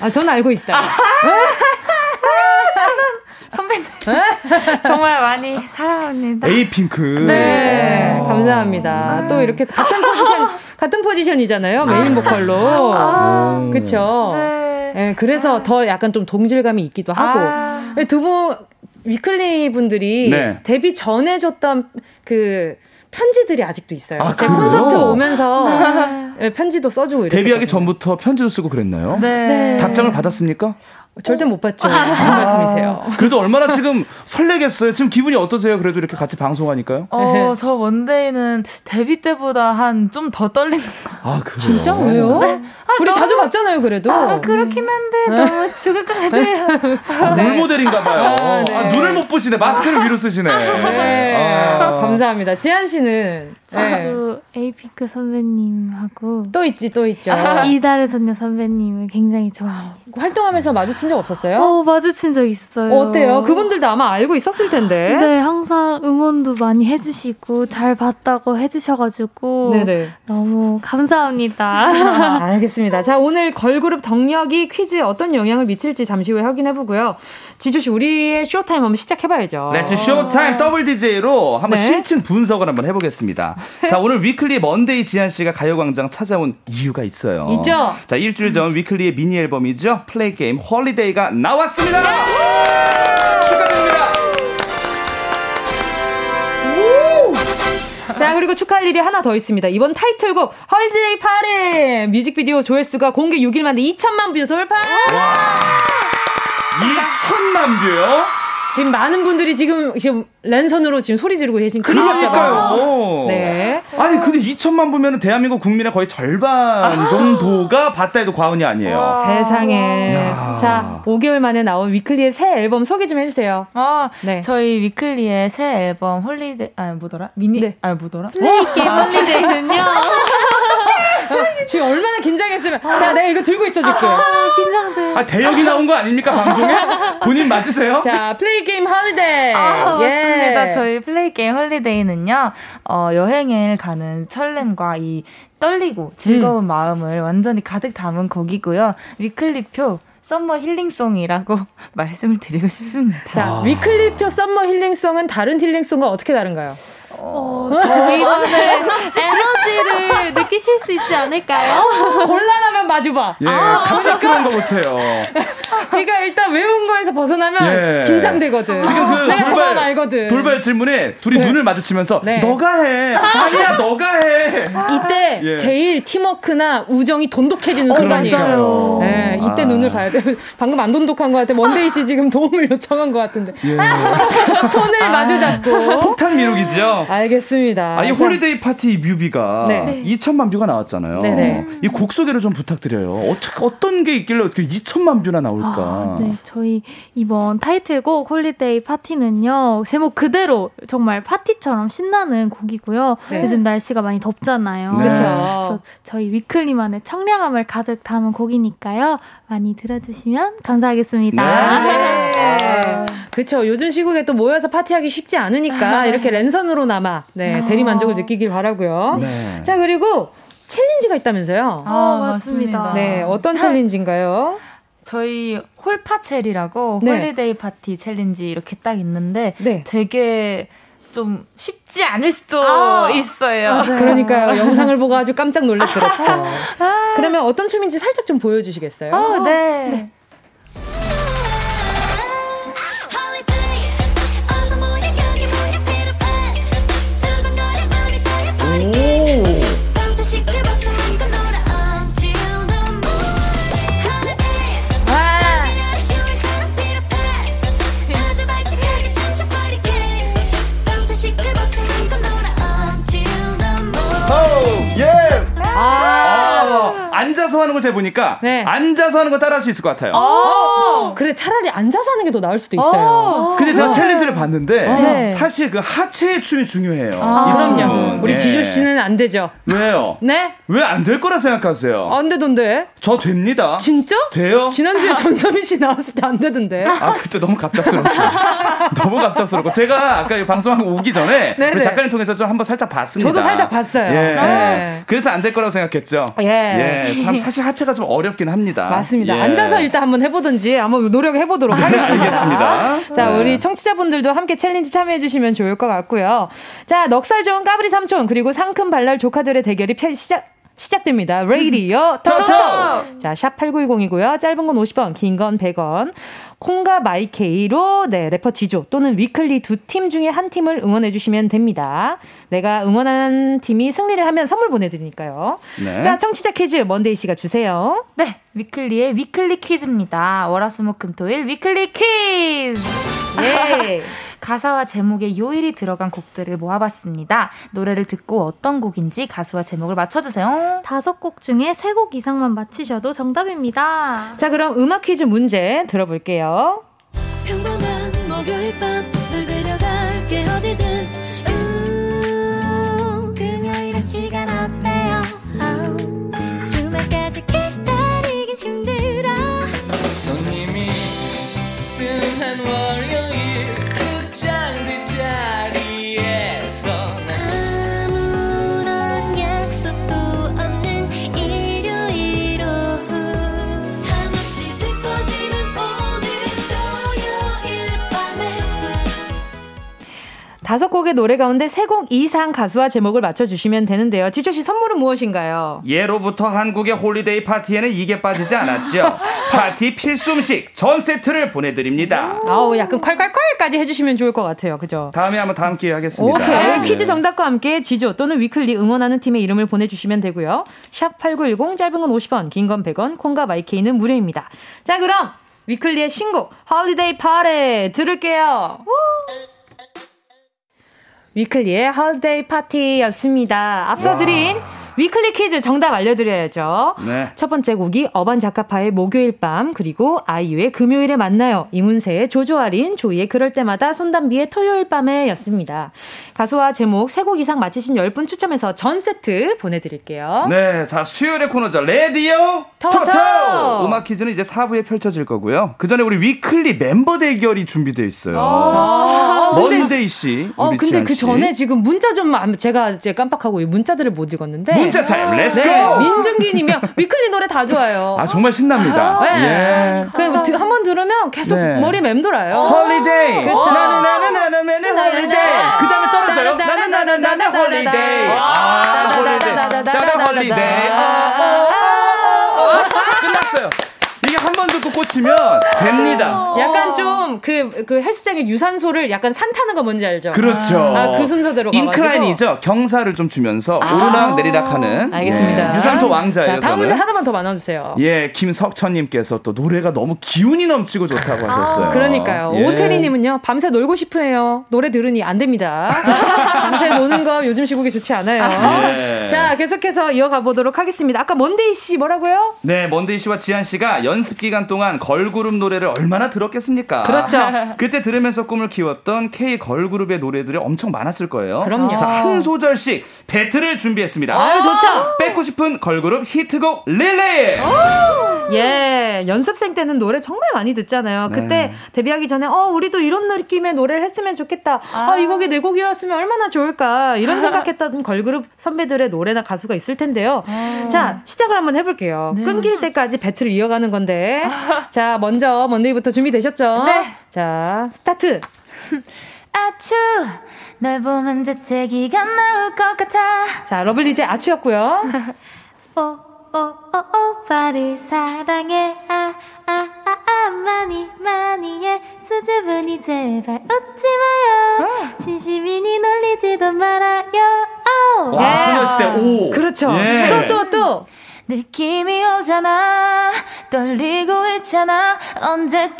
Speaker 1: 아 저는 알고 있어요.
Speaker 10: 저는 선배님 정말 많이 사랑합니다.
Speaker 8: 에이핑크.
Speaker 1: 네, 감사합니다. 아. 또 이렇게 같은 포지션 같은 포지션이잖아요. 메인 보컬로. 아. 그렇죠. 네. 네. 그래서 아. 더 약간 좀 동질감이 있기도 하고. 아. 두분 위클리 분들이 네. 데뷔 전에 줬던 그 편지들이 아직도 있어요. 아, 제 콘서트 오면서 네. 편지도 써주고 이랬어요.
Speaker 8: 데뷔하기 전부터 편지도 쓰고 그랬나요?
Speaker 1: 네.
Speaker 8: 답장을 받았습니까?
Speaker 1: 절대 못 봤죠. 무슨 아, 말씀이세요?
Speaker 8: 그래도 얼마나 지금 설레겠어요. 지금 기분이 어떠세요? 그래도 이렇게 같이 방송하니까.
Speaker 9: 어, 저 원데이는 데뷔 때보다 한 좀 더 떨리는 거.
Speaker 8: 아, 그래요?
Speaker 1: 진짜 왜요? 네. 아, 우리 너무, 자주 봤잖아요, 그래도.
Speaker 9: 아, 그렇긴 한데 네. 너무 죽을 것 같아요.
Speaker 8: 아, 네. 롤 모델인가 봐요. 아, 네. 아, 눈을 못 보시네. 마스크를 위로 쓰시네.
Speaker 1: 네. 아. 감사합니다. 지한 씨는
Speaker 10: 저도 에이핑크 선배님하고
Speaker 1: 또 있지, 또 있죠.
Speaker 10: 이달의 소녀 선배님을 굉장히 좋아해요.
Speaker 1: 활동하면서 마주친 적 없었어요?
Speaker 10: 어, 마주친 적 있어요.
Speaker 1: 어 때요? 그분들도 아마 알고 있었을 텐데.
Speaker 10: 네, 항상 응원도 많이 해주시고 잘 봤다고 해주셔가지고 네네. 너무 감사합니다.
Speaker 1: 아, 알겠습니다. 자, 오늘 걸그룹 덕력이 퀴즈에 어떤 영향을 미칠지 잠시 후에 확인해보고요. 지조 씨, 우리의 showtime 한번 시작해봐야죠.
Speaker 8: 네, showtime 더블 DJ로 한번 네. 심층 분석을 한번 해보겠습니다. 자, 오늘 위클리 먼데이 지한 씨가 가요광장 찾아온 이유가 있어요.
Speaker 1: 있죠.
Speaker 8: 자, 일주일 전 위클리의 미니 앨범이죠. Play Game Holiday가 나왔습니다. 축하드립니다.
Speaker 1: 자, 그리고 축하할 일이 하나 더 있습니다. 이번 타이틀곡 Holiday Party 뮤직비디오 조회수가 공개 6일 만에 2천만 view 돌파. 와.
Speaker 8: 2천만 view요?
Speaker 1: 지금 많은 분들이 지금 지금 랜선으로 지금 소리 지르고 계신
Speaker 8: 그러니까요.
Speaker 1: 네.
Speaker 8: 아니 근데 2천만 view면은 대한민국 국민의 거의 절반 아~ 정도가 봤다 해도 과언이 아니에요. 와~
Speaker 1: 세상에. 야~ 자, 5개월 만에 나온 위클리의 새 앨범 소개 좀 해주세요.
Speaker 9: 아, 네. 저희 위클리의 새 앨범 Holiday 아 뭐더라? 미니 네. 아 뭐더라?
Speaker 10: Play Game Holiday는요.
Speaker 1: 지금 얼마나 긴장했으면. 자, 내가 이거 들고 있어줄게. 아,
Speaker 10: 긴장돼.
Speaker 8: 아, 대역이 나온 거 아닙니까, 방송에? 본인 맞으세요?
Speaker 1: 자, Play Game Holiday.
Speaker 9: 아, 예. 맞습니다. 저희 Play Game Holiday는요, 어, 여행을 가는 설렘과 이 떨리고 즐거운 음. 마음을 완전히 가득 담은 곡이고요. 위클리표 summer healing song이라고 말씀을 드리고 싶습니다.
Speaker 1: 자, 아. 위클리표 summer healing song은 다른 healing song과 어떻게 다른가요?
Speaker 10: 어, 저희만의 느끼실 수 있지 않을까요?
Speaker 1: 곤란하면 마주봐.
Speaker 8: 예, 아, 갑작스러운 거 못해요.
Speaker 1: 그러니까 일단 외운 거에서 벗어나면 예. 긴장되거든.
Speaker 8: 지금 그 돌발, 알거든. 돌발 질문에 둘이 네. 눈을 마주치면서 네. 너가 해. 아니야, 너가 해.
Speaker 1: 이때 예. 제일 팀워크나 우정이 돈독해지는 어, 순간이에요. 네, 이때 아. 눈을 봐야 돼. 방금 안 돈독한 것 같아. 먼데이 씨 지금 도움을 요청한 것 같은데. 예. 손을 아. 마주 잡고.
Speaker 8: 폭탄 미루기죠.
Speaker 1: 알겠습니다.
Speaker 8: 아, 이 Holiday Party 뮤비가 네. 2천만 view가 나왔잖아요. 네네. 이곡 소개를 좀 부탁드려요. 어떻게 어떤 게 있길래 어떻게 2천만 view나 나올까? 아,
Speaker 10: 네, 저희 이번 타이틀곡 Holiday Party는요 제목 그대로 정말 파티처럼 신나는 곡이고요. 네. 요즘 날씨가 많이 덥잖아요. 네. 그렇죠. 그래서 저희 위클리만의 청량함을 가득 담은 곡이니까요. 많이 들어주시면 감사하겠습니다. 네.
Speaker 1: 네. 그렇죠. 요즘 시국에 또 모여서 파티하기 쉽지 않으니까 이렇게 랜선으로나마 네, 대리 만족을 느끼길 바라고요. 네. 자 그리고 challenge가 있다면서요?
Speaker 10: 아, 맞습니다.
Speaker 1: 네, 어떤 challenge인가요?
Speaker 9: 저희 홀파챌이라고 네. Holiday Party challenge 이렇게 딱 있는데 네. 되게 좀 쉽지 않을 수도 아, 있어요.
Speaker 1: 아, 그러니까요. 영상을 보고 아주 깜짝 놀랐더랬죠. 아, 그러면 어떤 춤인지 살짝 좀 보여주시겠어요?
Speaker 9: 어, 네. 네.
Speaker 8: 앉아서 하는 걸 제가 보니까 네. 앉아서 하는 거 따라할 수 있을 것 같아요.
Speaker 1: 어, 그래 차라리 앉아서 하는 게 더 나을 수도 있어요.
Speaker 8: 근데 제가 챌린지를 봤는데 네. 사실 그 하체의 춤이 중요해요.
Speaker 1: 아, 그럼요. 우리 네. 지조 씨는 안 되죠.
Speaker 8: 왜요?
Speaker 1: 네?
Speaker 8: 왜 안 될 거라 생각하세요?
Speaker 1: 안 되던데.
Speaker 8: 저 됩니다.
Speaker 1: 진짜?
Speaker 8: 돼요?
Speaker 1: 지난주에 전소민 씨 나왔을 때 안 되던데.
Speaker 8: 아 그때 너무 갑작스러웠어요. 너무 갑작스럽고 제가 아까 방송하고 오기 전에 우리 작가님 통해서 좀 한번 살짝 봤습니다.
Speaker 1: 저도 살짝 봤어요. 예. 네.
Speaker 8: 그래서 안 될 거라고 생각했죠. 예. 예. 참 사실 하체가 좀 어렵긴 합니다.
Speaker 1: 맞습니다. 예. 앉아서 일단 한번 해보든지 한번 노력해 보도록 하겠습니다.
Speaker 8: 알겠습니다.
Speaker 1: 자, 네. 우리 청취자분들도 함께 challenge 참여해 주시면 좋을 것 같고요. 자, 넉살 좋은 까불이 삼촌 그리고 상큼 발랄 조카들의 대결이 펼 시작. 시작됩니다. 레이디오 토토! 자, 샵 8910이고요. 짧은 건 50원, 긴 건 100원. 콩과 마이케이로 네, 래퍼 지조 또는 위클리 두 팀 중에 한 팀을 응원해 주시면 됩니다. 내가 응원한 팀이 승리를 하면 선물 보내드리니까요. 네. 자, 청취자 퀴즈 먼데이 씨가 주세요.
Speaker 9: 네, 위클리의 위클리 퀴즈입니다. 월화수목금토일 위클리 퀴즈! 예. 가사와 제목에 요일이 들어간 곡들을 모아봤습니다. 노래를 듣고 어떤 곡인지 가수와 제목을 맞춰주세요.
Speaker 10: 다섯 곡 중에 세 곡 이상만 맞히셔도 정답입니다.
Speaker 1: 자, 그럼 음악 퀴즈 문제 들어볼게요.
Speaker 5: 평범한 목요일 밤
Speaker 1: 다섯 곡의 노래 가운데 세 곡 이상 가수와 제목을 맞춰주시면 되는데요. 지조 씨 선물은 무엇인가요?
Speaker 8: 예로부터 한국의 holiday party에는 이게 빠지지 않았죠. 파티 필수 음식 전 세트를 보내드립니다.
Speaker 1: 아우 약간 콸콸콸까지 해주시면 좋을 것 같아요. 그죠?
Speaker 8: 다음에 한번 다음 기회에 하겠습니다.
Speaker 1: 오케이 네. 퀴즈 정답과 함께 지조 또는 위클리 응원하는 팀의 이름을 보내주시면 되고요. 샵 #8910 짧은 건 50원, 긴 건 100원, 콩과 마이케이는 무료입니다. 자 그럼 위클리의 신곡 Holiday Party 들을게요. 위클리의 Holiday Party였습니다. 앞서 드린 위클리 퀴즈 정답 알려드려야죠.
Speaker 8: 네.
Speaker 1: 첫 번째 곡이 어반 자카파의 목요일 밤, 그리고 아이유의 금요일에 만나요. 이문세의 조조할인, 조이의 그럴 때마다 손담비의 토요일 밤에 였습니다. 가수와 제목 세 곡 이상 맞히신 10분 추첨해서 전 세트 보내드릴게요.
Speaker 8: 네, 자 수요일의 코너죠. 레디오 토토. 토토! 음악 퀴즈는 이제 4부에 펼쳐질 거고요. 그 전에 우리 위클리 멤버 대결이 준비되어 있어요. 아~ 먼데이 씨.
Speaker 1: 어, 근데 그 전에 지금 문자 좀 제가 이제 깜빡하고 문자들을 못 읽었는데.
Speaker 8: 문자 타임, let's go!
Speaker 1: 네, 민준기님이요. 위클리 노래 다 좋아요.
Speaker 8: 아 정말 신납니다.
Speaker 1: 네. 예. 그냥 한번 들으면 계속 네. 머리 맴돌아요.
Speaker 8: holiday. 그렇죠. 나는 나는 나는 나는 holiday. 그 다음에 떨어져요. 나는 나는 나는 holiday. 아 holiday. 나는 holiday. 끝났어요. 이게 한번 듣고 꽂히면 됩니다.
Speaker 1: 약간 좀 그 그 헬스장의 유산소를 약간 산 타는 거 뭔지 알죠?
Speaker 8: 그렇죠.
Speaker 1: 아, 그 순서대로
Speaker 8: incline이죠. 경사를 좀 주면서 아~ 오르락 내리락하는.
Speaker 1: 알겠습니다.
Speaker 8: 네. 유산소 왕자예요. 자,
Speaker 1: 다음 문제 하나만 더 만나주세요.
Speaker 8: 예, 김석천님께서 또 노래가 너무 기운이 넘치고 좋다고 하셨어요.
Speaker 1: 아, 그러니까요. 예. 오태리님은요 밤새 놀고 싶으네요. 노래 들으니 안 됩니다. 밤새 노는 거 요즘 시국이 좋지 않아요. 예. 자, 계속해서 이어가 보도록 하겠습니다. 아까 먼데이 씨 뭐라고요?
Speaker 8: 네, 먼데이 씨와 지한 씨가 연습 기간 동안 걸그룹 노래를 얼마나 들었겠습니까?
Speaker 1: 그렇죠.
Speaker 8: 그때 들으면서 꿈을 키웠던 K 걸그룹의 노래들이 엄청 많았을 거예요.
Speaker 1: 그럼요.
Speaker 8: 자, 한 소절씩 battle을 준비했습니다.
Speaker 1: 아유, 좋죠.
Speaker 8: 뺏고 싶은 걸그룹 히트곡 릴레이.
Speaker 1: 예, 연습생 때는 노래 정말 많이 듣잖아요. 그때 네. 데뷔하기 전에 어 우리도 이런 느낌의 노래를 했으면 좋겠다. 아, 아 이 곡이 내 곡이었으면 얼마나 좋을까 이런 생각했던 걸그룹 선배들의 노래나 가수가 있을 텐데요. 아. 자 시작을 한번 해볼게요. 네. 끊길 때까지 배틀을 이어가는 건데 자 먼저 먼데이부터 준비되셨죠?
Speaker 9: 네.
Speaker 1: 자 스타트.
Speaker 9: 아추 널 보면 재채기가 나올 것 같아.
Speaker 1: 자 러블리즈 Ah-Choo였고요.
Speaker 10: 어. 오오 오 오빠를 사랑해 아 아 아 아 많이 많이 해 수줍으니 제발 웃지 마요 어. 진심이니 놀리지도 말아요 오.
Speaker 8: 와 예. 소녀시대 오
Speaker 1: 그렇죠 또 또또 예. 또, 또.
Speaker 9: 느낌이 오잖아 떨리고 있잖아 언제까지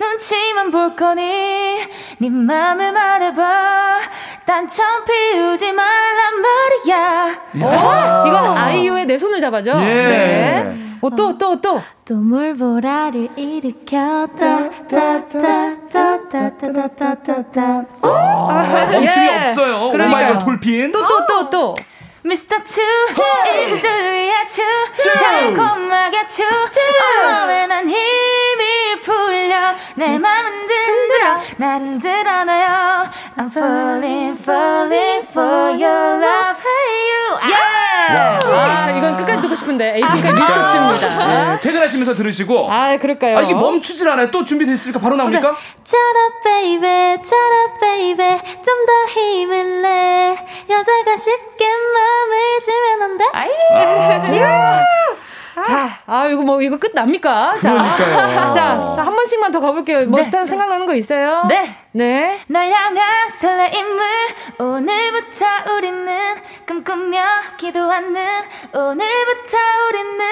Speaker 9: 눈치만 볼 거니 네 맘을 말해봐 단청 피우지 말란 말이야
Speaker 1: 오, 이건 아이유의 내 손을 잡아줘 예. 네. 어, 또, 또, 또.
Speaker 10: 또 물보라를 일으켰다. 따따 따 따 따 따 따 따 따.
Speaker 8: 멈춤이 없어요. 오마이걸 돌핀.
Speaker 1: 또, 또, 또, 또.
Speaker 9: 미스터 추 입술에 추 달콤하게 추 온몸에 난 힘이 풀려 내 맘은 흔들어 날 흔들어놔요 I'm falling falling for your love hey you
Speaker 1: yeah! 아 이건 끝까지 듣고 싶은데. 에이핑크의 미스터 추입니다.
Speaker 8: 네, 퇴근하시면서 들으시고.
Speaker 1: 아 그럴까요?
Speaker 8: 아 이게 멈추질 않아요? 또 준비됐으니까 바로 나옵니까?
Speaker 10: Baby. Shut up baby. 좀더 힘을 내. 여자가 쉽게 마음을 주면 안 돼?
Speaker 1: 아이 자, 아, 이거 뭐, 이거 끝 납니까? 자,
Speaker 8: 그러니까요.
Speaker 1: 자, 한 번씩만 더 가볼게요. 뭐, 네. 일단 생각나는 거 있어요?
Speaker 9: 네.
Speaker 1: 네.
Speaker 9: 널 향한 설레임을 오늘부터 우리는 꿈꾸며 기도하는 오늘부터 우리는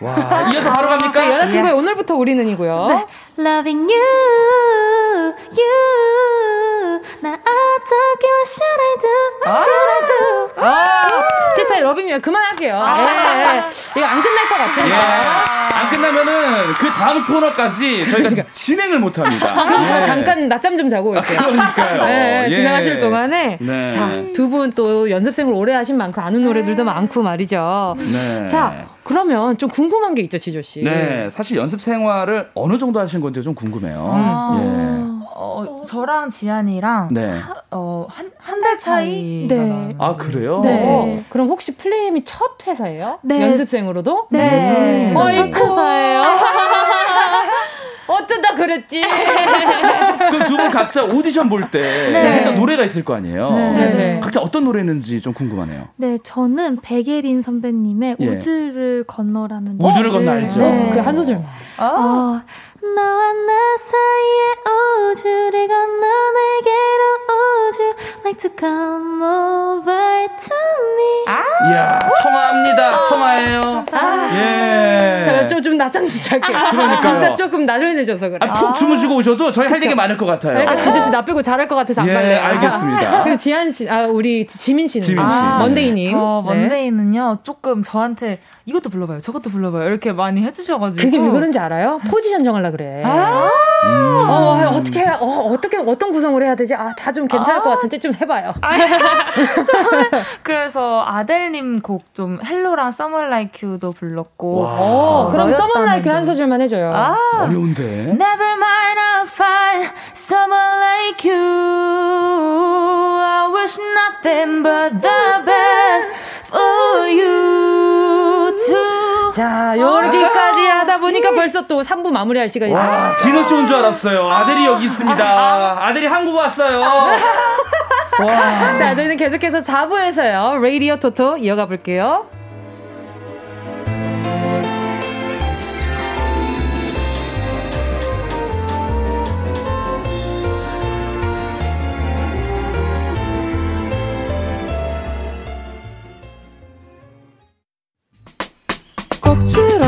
Speaker 8: 와, 이어서 바로 갑니까?
Speaker 1: 네, 여자친구의 오늘부터 우리는이고요. 네.
Speaker 10: Loving you, you. 나 어떻게 what should I do? What should I do?
Speaker 1: 아, 시스타의 러빙유 그만할게요. 아. 네. 이거 안 끝날 것 같으니까.
Speaker 8: 예. 안 끝나면은 그 다음 코너까지 저희가 그러니까. 진행을 못 합니다.
Speaker 1: 그럼 저 예. 잠깐 낮잠 좀 자고 올게요.
Speaker 8: 그러니까요.
Speaker 1: 네, 예. 진행하실 동안에 네. 자, 두 분 또 연습생을 오래 하신 만큼 아는 노래들도 많고 말이죠. 네. 자, 그러면 좀 궁금한 게 있죠, 지조 씨.
Speaker 8: 네, 사실 연습 생활을 어느 정도 하신 건지 좀 궁금해요.
Speaker 9: 아~ 예. 어, 저랑 지안이랑 네. 어, 한, 한달 차이. 네.
Speaker 8: 아, 그래요?
Speaker 1: 네. 어, 그럼 혹시 플레임이 첫 회사예요?
Speaker 10: 네.
Speaker 1: 연습생으로도?
Speaker 10: 네. 네.
Speaker 1: 어이쿠. 첫 회사예요. 어쩌다 그랬지.
Speaker 8: 그럼 두 분 각자 오디션 볼때 네. 했던 노래가 있을 거 아니에요.
Speaker 1: 네. 네.
Speaker 8: 각자 어떤 노래였는지 좀 궁금하네요.
Speaker 10: 네, 저는 백예린 선배님의 예. 우주를 건너라는
Speaker 8: 우주를 건너 알죠.
Speaker 1: 네. 그한 소절.
Speaker 10: 아. 어, 너와 나 사이에 우주를 건너 내게로 우주 like to come over to me.
Speaker 8: 아~ 이야, 청아합니다. 아~ 청아예요. 아~ 예.
Speaker 1: 제가 좀, 좀 낮잠 좀 잘게요. 그러니까 진짜 조금 나른해져서 그래.
Speaker 8: 아, 푹 주무시고 오셔도 저희 할 얘기 많을 것 같아요.
Speaker 1: 아, 지조 씨 나 빼고 잘할 것 같아서 안
Speaker 8: 예,
Speaker 1: 갈래요.
Speaker 8: 알겠습니다.
Speaker 1: 그래서 지한 씨, 아, 우리 지민 씨는.
Speaker 8: 지민 씨.
Speaker 1: 아, 먼데이님.
Speaker 9: 저 먼데이는요, 조금 저한테 이것도 불러봐요, 저것도 불러봐요. 이렇게 많이 해주셔가지고.
Speaker 1: 그게 왜 그런지 알아요? 포지션 정하려 그래.
Speaker 9: 아~
Speaker 1: 어, 어떻게, 어, 어떻게, 어떤 구성을 해야 되지? 아, 다 좀 괜찮을 아. 것 같은데 좀 해봐요.
Speaker 9: 그래서 아델님 곡 좀 Hello랑 Someone Like You도 불렀고.
Speaker 1: 어, 그럼 Someone Like 한 소절만 해줘요. 아,
Speaker 8: 어려운데.
Speaker 9: Never mind, I'll find someone like you. I wish nothing but the best for you too.
Speaker 1: 자, 여기까지 하다 보니까 벌써 또 3부 마무리할 시간이 다
Speaker 8: 진호 씨온 줄 알았어요. 아들이 여기 있습니다. 아들이 한국 왔어요.
Speaker 1: 와. 자, 저희는 계속해서 4부에서요. 레이디오 토토 이어가 볼게요.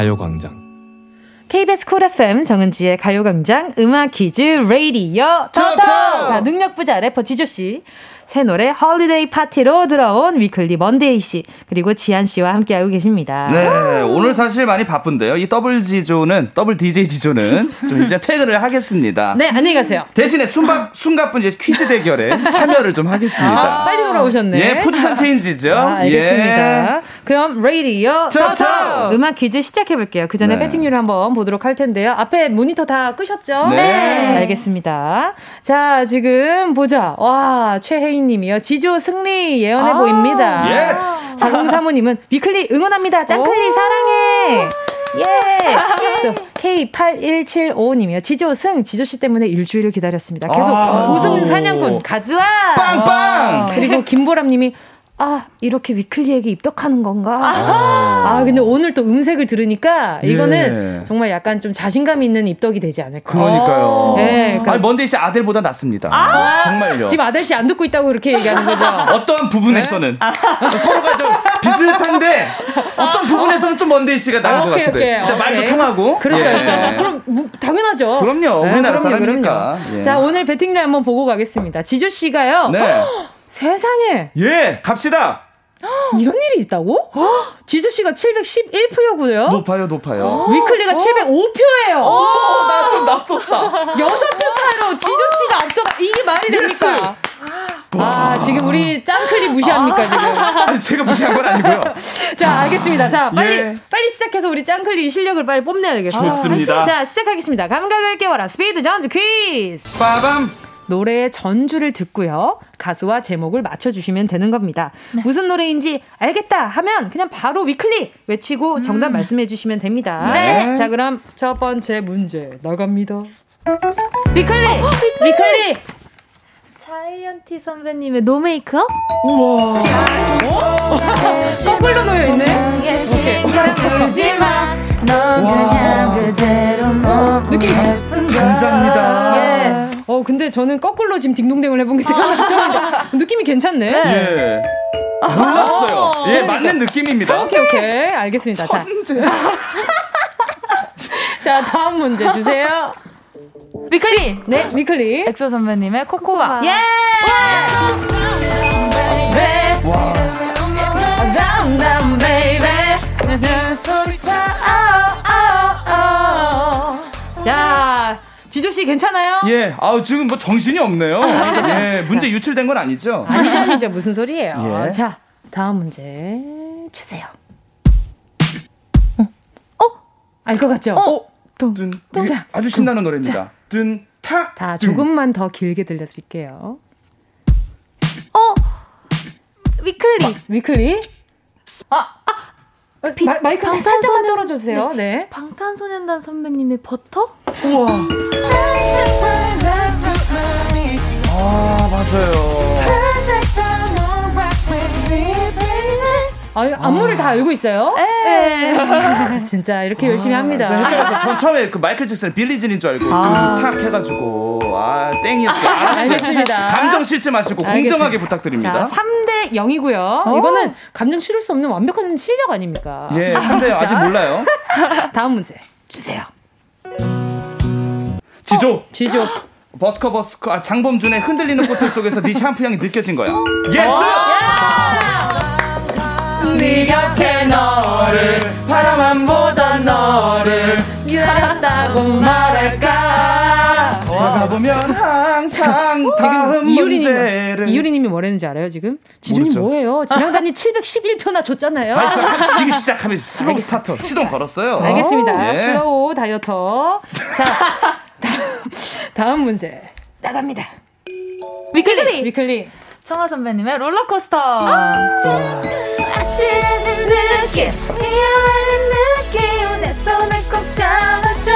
Speaker 11: 가요광장.
Speaker 1: KBS Cool FM 정은지의 가요광장 음악 퀴즈 레이디어 토토 자 능력 부자 래퍼 지조 씨 새 노래 Holiday Party로 들어온 위클리 먼데이 씨 그리고 지한 씨와 함께하고 계십니다.
Speaker 8: 네, 오늘 사실 많이 바쁜데요. 이 더블 지조는 더블 DJ 지조는 좀 이제 퇴근을 하겠습니다.
Speaker 1: 네, 안녕히 가세요.
Speaker 8: 대신에 순밥 순가분 이제 퀴즈 대결에 참여를 좀 하겠습니다.
Speaker 1: 아, 빨리 돌아오셨네.
Speaker 8: 예, position change죠.
Speaker 1: 아, 알겠습니다. 예. 그럼 레이디어
Speaker 8: 토토
Speaker 1: 음악 퀴즈 시작해 볼게요. 그 전에 네. 배팅률 한번 보도록 할 텐데요. 앞에 모니터 다 끄셨죠?
Speaker 8: 네. 네.
Speaker 1: 알겠습니다. 자, 지금 보자. 와, 최혜인 님이요. 지조 승리 예언해 아~ 보입니다.
Speaker 8: Yes.
Speaker 1: 4035님은 위클리 응원합니다. 짱클리 사랑해. 예! 또 K8175님이요. 지조 승, 지조 씨 때문에 일주일을 기다렸습니다. 계속 아~ 우승 사냥꾼 가즈아
Speaker 8: 빵빵!
Speaker 1: 그리고 김보람 님이 아, 이렇게 위클리에게 입덕하는 건가? 아, 아 근데 오늘 또 음색을 들으니까 이거는 예. 정말 약간 좀 자신감 있는 입덕이 되지 않을까.
Speaker 8: 그러니까요. 예, 그러니까. 아니, 먼데이 씨 아들보다 낫습니다. 아~ 정말요.
Speaker 1: 지금 아들 씨안 듣고 있다고 그렇게 얘기하는 거죠?
Speaker 8: 어떠한 부분에서는. 네? 서로가 좀 비슷한데 어떤 부분에서는 좀 먼데이 씨가 나은 것 같아요. 일단 말도 통하고.
Speaker 1: 그렇죠, 예. 그렇죠. 그럼 뭐, 당연하죠.
Speaker 8: 그럼요. 네, 우리나라 네, 사람이니까.
Speaker 1: 예. 자, 오늘 배팅률 한번 보고 가겠습니다. 지조 씨가요.
Speaker 8: 네.
Speaker 1: 세상에.
Speaker 8: 예, 갑시다.
Speaker 1: 이런 일이 있다고? 지주 씨가 711표고요.
Speaker 8: 높아요, 높아요.
Speaker 1: 어? 위클리가 어? 705표예요.
Speaker 8: 오, 나좀 납섰다.
Speaker 1: 6표 차이로 지주 씨가 앞서가 이게 말이 됩니까? 아, 지금 우리 짱클리 무시합니까, 지금?
Speaker 8: 아니, 제가 무시한 건 아니고요.
Speaker 1: 자, 알겠습니다. 자, 빨리, 예. 빨리 시작해서 우리 짱클리 실력을 빨리 뽐내야 되겠어요.
Speaker 8: 좋습니다.
Speaker 1: 자, 시작하겠습니다. 감각을 깨워라. 스피드 전주 퀴즈.
Speaker 8: 빠밤.
Speaker 1: 노래의 전주를 듣고요. 가수와 제목을 맞춰주시면 되는 겁니다. 네. 무슨 노래인지 알겠다 하면 그냥 바로 위클리 외치고 정답 음. 말씀해 주시면 됩니다. 네. 자, 그럼 첫 번째 문제 나갑니다. 위클리! 어, 위클리!
Speaker 10: 자이언티 선배님의 No Make Up?
Speaker 8: 우와.
Speaker 1: 거꾸로 놓여 있네. 느낌
Speaker 8: 감사합니다.
Speaker 1: 예. 어 근데 저는 거꾸로 지금 딩동댕을 해본 게 태어났죠. 느낌이 괜찮네.
Speaker 8: 예. 몰랐어요. 예, 그러니까. 맞는 느낌입니다.
Speaker 1: 오케이 오케이 알겠습니다.
Speaker 8: 천재.
Speaker 1: 자. 자 다음 문제 주세요.
Speaker 9: 위클리.
Speaker 1: 네, 위클리.
Speaker 9: 엑소 선배님의 Ko Ko Bop.
Speaker 1: 예! 와. 자, 지조 씨 괜찮아요?
Speaker 8: 예. 아우 지금 뭐 정신이 없네요. 예. 문제 유출된 건 아니죠?
Speaker 1: 아니죠, 아니죠. 무슨 소리예요? 예. 자, 다음 문제 주세요. 어? 어? 알것 같죠?
Speaker 8: 어? 든, 든, 아주 신나는 노래입니다. 자. 든, 타.
Speaker 1: 자, 조금만 더 길게 들려드릴게요.
Speaker 10: 어? 위클리. 어,
Speaker 1: 위클리? 아, 아. 비, 마, 마이크 살짝만 떨어져주세요. 네.
Speaker 10: 방탄소년단 선배님의 버터?
Speaker 8: 우와. 아, 맞아요.
Speaker 1: 아, 안무를 아. 다 알고 있어요?
Speaker 10: 네.
Speaker 1: 진짜 이렇게 열심히 아, 합니다.
Speaker 8: 헷갈려서 전 처음에 그 마이클 잭슨 빌리진인 줄 알고 아. 탁 해가지고 아 땡이었어요.
Speaker 1: 알겠습니다.
Speaker 8: 감정 실지 마시고 알겠습니다. 공정하게 부탁드립니다.
Speaker 1: 자, 3대 0이고요. 오. 이거는 감정 실을 수 없는 완벽한 실력 아닙니까?
Speaker 8: 예, 3대 아직 몰라요.
Speaker 1: 다음 문제 주세요.
Speaker 8: 지조. 어,
Speaker 1: 지조.
Speaker 8: 버스커 버스커 아, 장범준의 흔들리는 꽃들 속에서 네 샴푸 향이 느껴진 거야. Yes!
Speaker 1: 네 곁에 너를 바라만 보던 너를 기다렸다고 말할까
Speaker 8: 가보면 항상 다음 문제를
Speaker 1: 이유리님이 뭐랬는지 알아요 지금? 지준이 뭐예요? 지난단이 711표나 줬잖아요.
Speaker 8: 아니, 지금 시작하면 slow starter 시동 걸었어요.
Speaker 1: 알겠습니다. 예. slow dieter. 자 다음 문제 나갑니다.
Speaker 10: 위클리
Speaker 1: 위클리
Speaker 9: 청아 선배님의 롤러코스터. 아,
Speaker 5: 아찔한 느낌, 피어나는 느낌, 내 손을 꼭 잡아줘.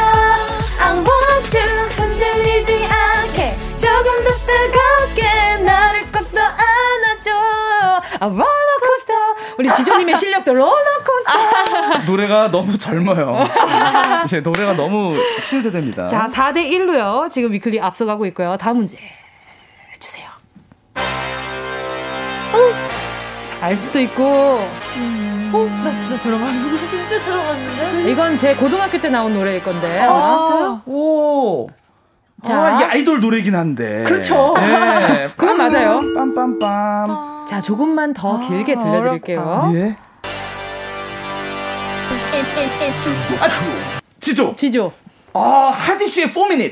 Speaker 5: I want you, 흔들리지 않게, 조금 더 뜨겁게, 나를 꼭 더 안아줘.
Speaker 1: 아, 롤러코스터. 우리 지조님의 실력도 롤러코스터.
Speaker 8: 노래가 너무 젊어요. 이제 노래가 너무 신세대입니다.
Speaker 1: 자, 4대 1로요. 지금 위클리 앞서가고 있고요. 다음 문제 알 수도 있고.
Speaker 10: 음. 어? 나 진짜 들어봤는데? 진짜 들어봤는데?
Speaker 1: 이건 제 고등학교 때 나온 노래일 건데.
Speaker 10: 아, 진짜요?
Speaker 8: 오. 자, 아, 이게 아이돌 노래긴 한데.
Speaker 1: 그렇죠. 네. 그건 맞아요.
Speaker 8: 빰빰빰.
Speaker 1: 자, 조금만 더 길게 들려드릴게요.
Speaker 8: 아, 예. 아, 지조.
Speaker 1: 지조.
Speaker 8: 아, 하디슈의 4미닛.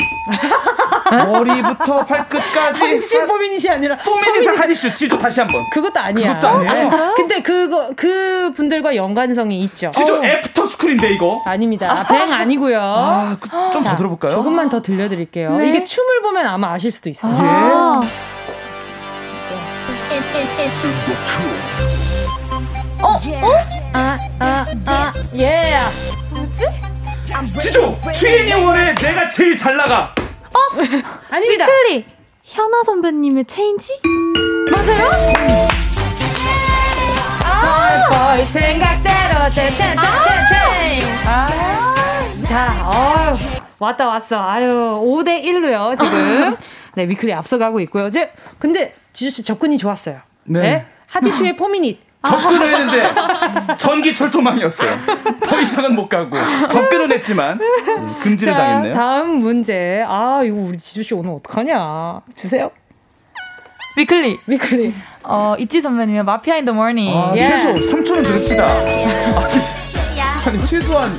Speaker 8: 머리부터 발끝까지.
Speaker 1: 하디슈 4미닛이 아니라.
Speaker 8: 4미닛의 하디슈 지조 다시 한 번.
Speaker 1: 그것도 아니야.
Speaker 8: 그것도 아니에요.
Speaker 1: 어? 근데 그거 그 분들과 연관성이 있죠.
Speaker 8: 지조 어. 애프터 스쿨인데 이거.
Speaker 1: 아닙니다. Bang 아니고요.
Speaker 8: 아, 그, 좀더 들어볼까요?
Speaker 1: 조금만 더 들려드릴게요.
Speaker 10: 네.
Speaker 1: 이게 춤을 보면 아마 아실 수도 있어요.
Speaker 10: 아.
Speaker 1: 어? 어? 아, 아, 아, 예.
Speaker 8: 지조 트웬티원에 내가 제일 잘 나가.
Speaker 10: 어?
Speaker 1: 아닙니다.
Speaker 10: 위클리 현아 선배님의 Change?
Speaker 1: 맞아요? 보이 생각대로 채채채채채 자, 어 왔다 왔어. 아유, 5대 1로요, 지금. 네, 위클리 앞서가고 있고요. 이제 근데 지주 씨 접근이 좋았어요.
Speaker 8: 네.
Speaker 1: 네? 하디슈의 포미닛.
Speaker 8: 접근을 했는데 전기 철조망이었어요. 더 이상은 못 가고 접근을 했지만 금지를
Speaker 1: 자,
Speaker 8: 당했네요.
Speaker 1: 다음 문제. 아, 이거 우리 지주 씨 오늘 어떡하냐. 주세요.
Speaker 9: 위클리.
Speaker 1: 위클리.
Speaker 9: 어, 있지 선배님의 마피아 in the morning.
Speaker 8: 아,
Speaker 1: 예.
Speaker 8: 최소 3초는 들읍시다. 아니, 아니 최소한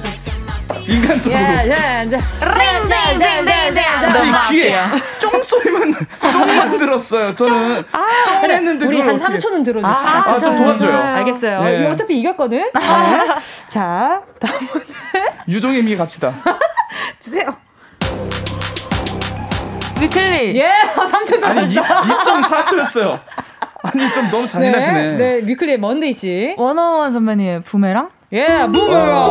Speaker 8: 인간적으로
Speaker 1: 예, 예, 이제. 땡땡땡땡땡.
Speaker 8: 아니 귀에 쫑 소리만 쫑만 들었어요. 저는 쫑 했는데
Speaker 1: 우리 한
Speaker 8: 어떻게-
Speaker 1: 3초는 들어줍시다.
Speaker 8: 아, 좀 도와줘요.
Speaker 1: 알겠어요.
Speaker 8: 네.
Speaker 1: 어차피 이겼거든. 네. 자, 다음 문제
Speaker 8: 유종의 미에 갑시다.
Speaker 1: 주세요.
Speaker 9: 위클리.
Speaker 1: 예, 3초 들어왔어.
Speaker 8: 아니 2.4초였어요. 아니 좀 너무 잔인하시네.
Speaker 1: 네, 네, 위클리의 먼데이 씨.
Speaker 9: 워너원 선배님의 부메랑.
Speaker 1: 예, 부메랑.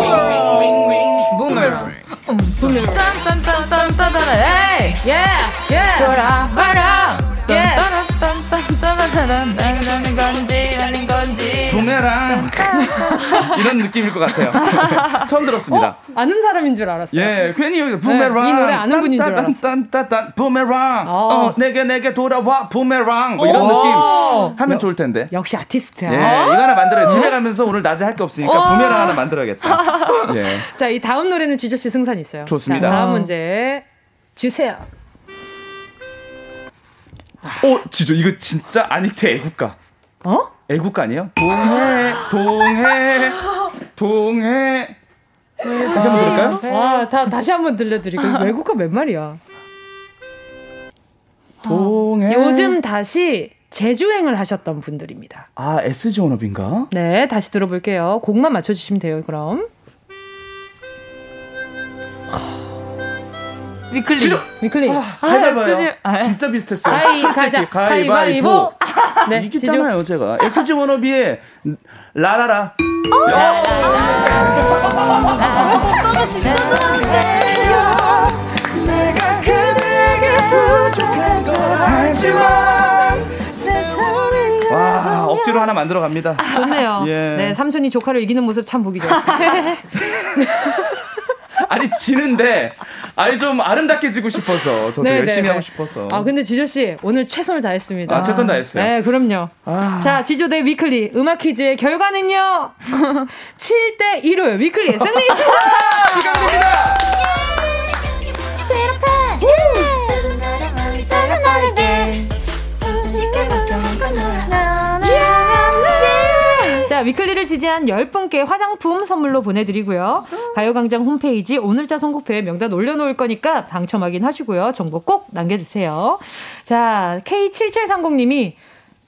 Speaker 9: 부메랑. 부메랑. 딴딴딴딴딴따라. 에이.
Speaker 1: 예, 예.
Speaker 9: 돌아봐라.
Speaker 1: 예.
Speaker 9: 딴딴딴딴따라란. 나는 건지.
Speaker 8: 부메랑 이런 느낌일 것 같아요. 처음 들었습니다.
Speaker 1: 어? 아는 사람인 줄 알았어요.
Speaker 8: 예, 괜히 여기 부메랑.
Speaker 1: 네, 이 노래 아는 분인 줄 알았어.
Speaker 8: 딴딴딴딴 부메랑.
Speaker 1: 어.
Speaker 8: 어, 내게 내게 돌아와 부메랑. 뭐 이런
Speaker 1: 오.
Speaker 8: 느낌 하면 좋을 텐데.
Speaker 1: 역시 아티스트야.
Speaker 8: 예, 이거 하나 만들어요. 집에 가면서 오늘 낮에 할 게 없으니까 부메랑 하나 만들어야겠다. 예.
Speaker 1: 자, 이 다음 노래는 지조 씨 승산 있어요.
Speaker 8: 좋습니다.
Speaker 1: 자, 다음 문제 주세요.
Speaker 8: 어, 지조 이거 진짜 아닉테 애국가.
Speaker 1: 어?
Speaker 8: 애국가 아니에요? 동해, 동해, 동해. 다시 한번 들을까요?
Speaker 1: 와, 다, 다시 한번 들려드리고. 외국어 몇 말이야?
Speaker 8: 동해.
Speaker 1: 요즘 다시 재주행을 하셨던 분들입니다.
Speaker 8: 아, SG 원업인가?
Speaker 1: 네, 다시 들어볼게요. 곡만 맞춰주시면 돼요, 그럼.
Speaker 9: 위클리.
Speaker 8: 지조!
Speaker 1: 위클리.
Speaker 8: 가위바위보요.
Speaker 9: SG 아,
Speaker 8: 진짜 비슷했어요.
Speaker 1: 가위, 가자.
Speaker 8: 가위바위보.
Speaker 1: 가위바위보. 네,
Speaker 8: 이겼잖아요, 제가. SG 원업이의 라라라.
Speaker 2: 내가 그대에게 부족한 걸 알지만
Speaker 8: 와, 억지로 하나 만들어 갑니다.
Speaker 1: 좋네요. 예. 네, 삼촌이 조카를 이기는 모습 참 보기 좋았어요.
Speaker 8: 아니 지는데 아니 좀 아름답게 지고 싶어서 저도 네네네. 열심히 네, 하고 네. 싶어서.
Speaker 1: 아 근데 지조 씨 오늘 최선을 다했습니다.
Speaker 8: 아 최선 다했어요.
Speaker 1: 네 그럼요. 아. 자 지조 대 위클리 음악 퀴즈의 결과는요 7대 1로 위클리 승리입니다.
Speaker 8: 축하드립니다.
Speaker 1: 위클리를 지지한 10분께 화장품 선물로 보내드리고요. 가요광장 홈페이지 오늘자 선곡표에 명단 올려놓을 거니까 당첨 확인하시고요. 정보 꼭 남겨주세요. 자, K7730님이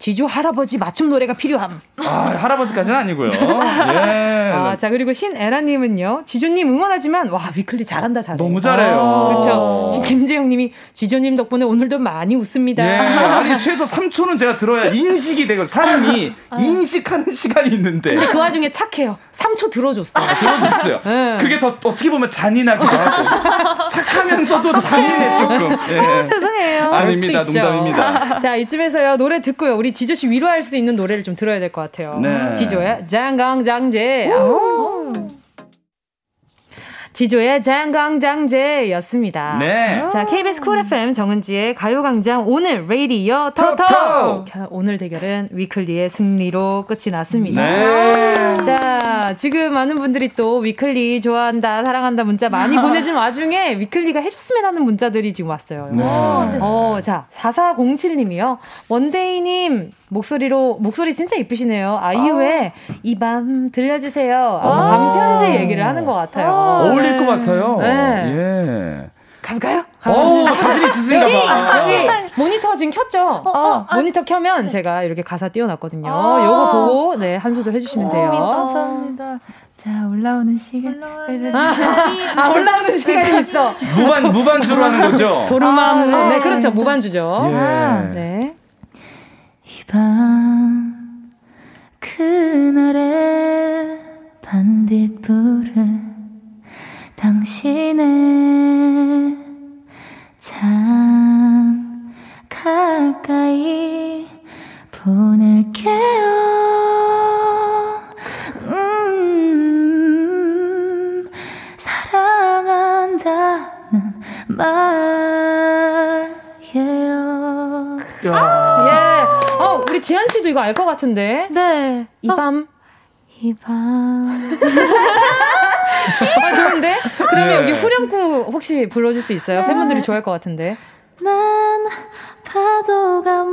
Speaker 1: 지주 할아버지 맞춤 노래가 필요함.
Speaker 8: 아, 할아버지까지는 아니고요. 예.
Speaker 1: 아, 자, 그리고 신에라님은요. 지주님 응원하지만, 와, 위클리 잘한다, 잘해.
Speaker 8: 너무 잘해요. 아,
Speaker 1: 그렇죠. 지금 김재영님이 지주님 덕분에 오늘도 많이 웃습니다.
Speaker 8: 예. 아니, 최소 3초는 제가 들어야 인식이 되고, 사람이 아. 인식하는 시간이 있는데.
Speaker 1: 근데 그 와중에 착해요. 3초 들어줬어.
Speaker 8: 아, 들어줬어요. 네. 그게 더 어떻게 보면 잔인하기도 하고. 착하면서도 잔인해, 조금. 예.
Speaker 1: 아, 죄송해요.
Speaker 8: 아닙니다. 농담입니다.
Speaker 1: 자, 이쯤에서요. 노래 듣고요. 우리 지조 씨 위로할 수 있는 노래를 좀 들어야 될 것 같아요. 네. 지조의 장강장제. 지조의 장강장제였습니다.
Speaker 8: 네.
Speaker 1: 자, KBS 쿨 FM 정은지의 가요광장 오늘 레이디어 터터. 오늘 대결은 위클리의 승리로 끝이 났습니다. 네. 자, 지금 많은 분들이 또 위클리 좋아한다, 사랑한다 문자 많이 보내준 와중에 위클리가 해줬으면 하는 문자들이 지금 왔어요. 네. 어, 자, 4407님이요. 원데이님, 목소리로 목소리 진짜 이쁘시네요. 아이유의 아. 이밤 들려주세요. 아, 밤편지 얘기를 하는 것 같아요.
Speaker 8: 어울릴 것 같아요.
Speaker 1: 네.
Speaker 8: 예.
Speaker 1: 가볼까요?
Speaker 8: 오, 자신 있으신가 봐.
Speaker 1: 여기 모니터 지금 켰죠? 어, 어, 모니터 켜면 제가 이렇게 가사 띄워놨거든요. 아~ 요거 보고 네, 한 소절 해주시면 돼요.
Speaker 9: 감사합니다. 자, 올라오는 시간.
Speaker 1: 아, 아, 올라오는 시간이 있어.
Speaker 8: 무반, 무반주로 하는 거죠?
Speaker 1: 도루맘. 아, 네, 그렇죠. 무반주죠.
Speaker 8: 예.
Speaker 1: 아, 네.
Speaker 5: 밤 그날의 반딧불은 당신의 참 가까이 보낼게요 음, 사랑한다는 말이에요
Speaker 1: 예. 어, 우리 지한 씨도 이거 알 것 같은데.
Speaker 10: 네.
Speaker 1: 이 밤.
Speaker 10: 이 밤.
Speaker 1: 아, 좋은데? 그러면 네. 여기 후렴구 혹시 불러줄 수 있어요? 네. 팬분들이 좋아할 것 같은데.
Speaker 5: 난 파도가